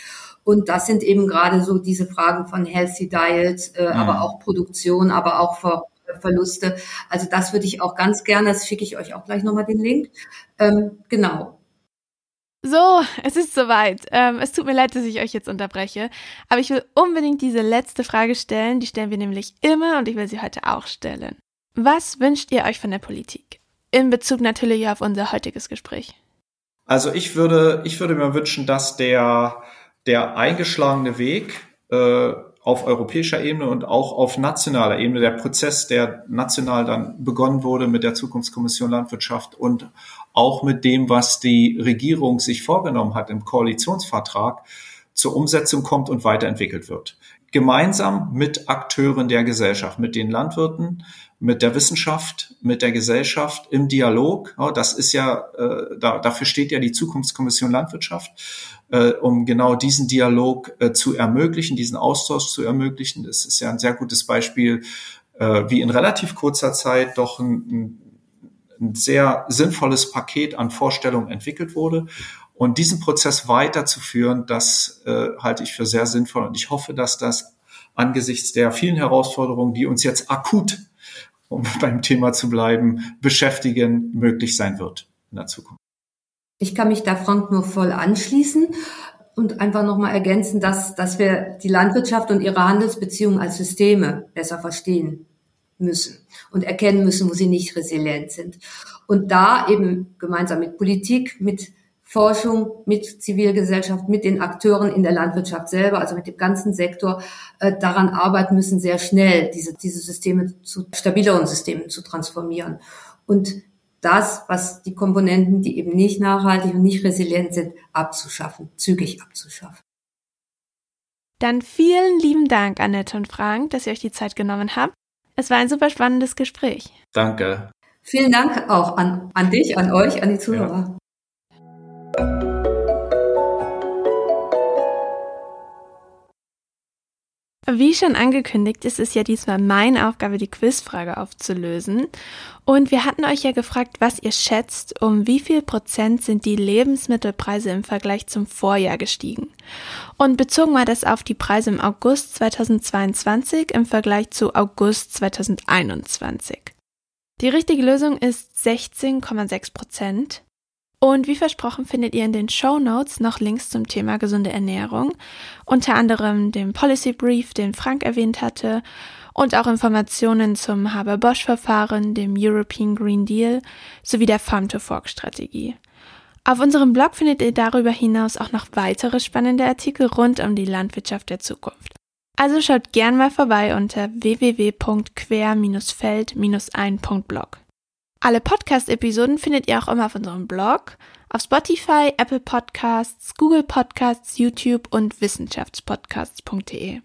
Und das sind eben gerade so diese Fragen von Healthy Diet, äh, mhm. aber auch Produktion, aber auch Ver Verluste. Also das würde ich auch ganz gerne, das schicke ich euch auch gleich nochmal den Link. Ähm, genau. So, es ist soweit. Ähm, es tut mir leid, dass ich euch jetzt unterbreche, aber ich will unbedingt diese letzte Frage stellen. Die stellen wir nämlich immer und ich will sie heute auch stellen. Was wünscht ihr euch von der Politik? In Bezug natürlich auf unser heutiges Gespräch. Also ich würde, ich würde mir wünschen, dass der, der eingeschlagene Weg äh, auf europäischer Ebene und auch auf nationaler Ebene, der Prozess, der national dann begonnen wurde mit der Zukunftskommission Landwirtschaft und auch mit dem, was die Regierung sich vorgenommen hat im Koalitionsvertrag, zur Umsetzung kommt und weiterentwickelt wird. Gemeinsam mit Akteuren der Gesellschaft, mit den Landwirten, mit der Wissenschaft, mit der Gesellschaft im Dialog. Das ist ja, äh, dafür steht ja die Zukunftskommission Landwirtschaft, äh, um genau diesen Dialog äh, zu ermöglichen, diesen Austausch zu ermöglichen. Das ist ja ein sehr gutes Beispiel, wie in relativ kurzer Zeit doch ein, ein sehr sinnvolles Paket an Vorstellungen entwickelt wurde. Und diesen Prozess weiterzuführen, das äh, halte ich für sehr sinnvoll. Und ich hoffe, dass das angesichts der vielen Herausforderungen, die uns jetzt akut, um beim Thema zu bleiben, beschäftigen, möglich sein wird in der Zukunft. Ich kann mich da Frank nur voll anschließen und einfach nochmal ergänzen, dass, dass wir die Landwirtschaft und ihre Handelsbeziehungen als Systeme besser verstehen müssen und erkennen müssen, wo sie nicht resilient sind. Und da eben gemeinsam mit Politik, mit Forschung mit Zivilgesellschaft, mit den Akteuren in der Landwirtschaft selber, also mit dem ganzen Sektor, äh, daran arbeiten müssen, sehr schnell diese, diese Systeme zu stabileren Systemen zu transformieren. Und das, was die Komponenten, die eben nicht nachhaltig und nicht resilient sind, abzuschaffen, zügig abzuschaffen. Dann vielen lieben Dank, Annette und Frank, dass ihr euch die Zeit genommen habt. Es war ein super spannendes Gespräch. Danke. Vielen Dank auch an, an dich, an euch, an die Zuhörer. Ja. Wie schon angekündigt, ist es ja diesmal meine Aufgabe, die Quizfrage aufzulösen. Und wir hatten euch ja gefragt, was ihr schätzt, um wie viel Prozent sind die Lebensmittelpreise im Vergleich zum Vorjahr gestiegen. Und bezogen war das auf die Preise im August 2022 im Vergleich zu August 2021. Die richtige Lösung ist 16,6 Prozent. Und wie versprochen findet ihr in den Show Notes noch Links zum Thema gesunde Ernährung, unter anderem den Policy Brief, den Frank erwähnt hatte, und auch Informationen zum Haber-Bosch-Verfahren, dem European Green Deal sowie der Farm-to-Fork-Strategie. Auf unserem Blog findet ihr darüber hinaus auch noch weitere spannende Artikel rund um die Landwirtschaft der Zukunft. Also schaut gern mal vorbei unter www.quer-feld-ein.blog. Alle Podcast-Episoden findet ihr auch immer auf unserem Blog, auf Spotify, Apple Podcasts, Google Podcasts, YouTube und wissenschaftspodcasts.de.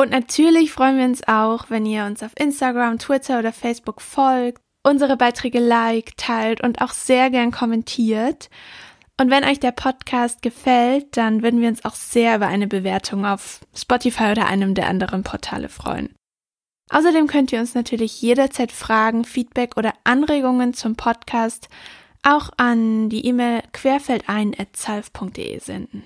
Und natürlich freuen wir uns auch, wenn ihr uns auf Instagram, Twitter oder Facebook folgt, unsere Beiträge liked, teilt und auch sehr gern kommentiert. Und wenn euch der Podcast gefällt, dann würden wir uns auch sehr über eine Bewertung auf Spotify oder einem der anderen Portale freuen. Außerdem könnt ihr uns natürlich jederzeit Fragen, Feedback oder Anregungen zum Podcast auch an die E-Mail querfeldein.zalf.de senden.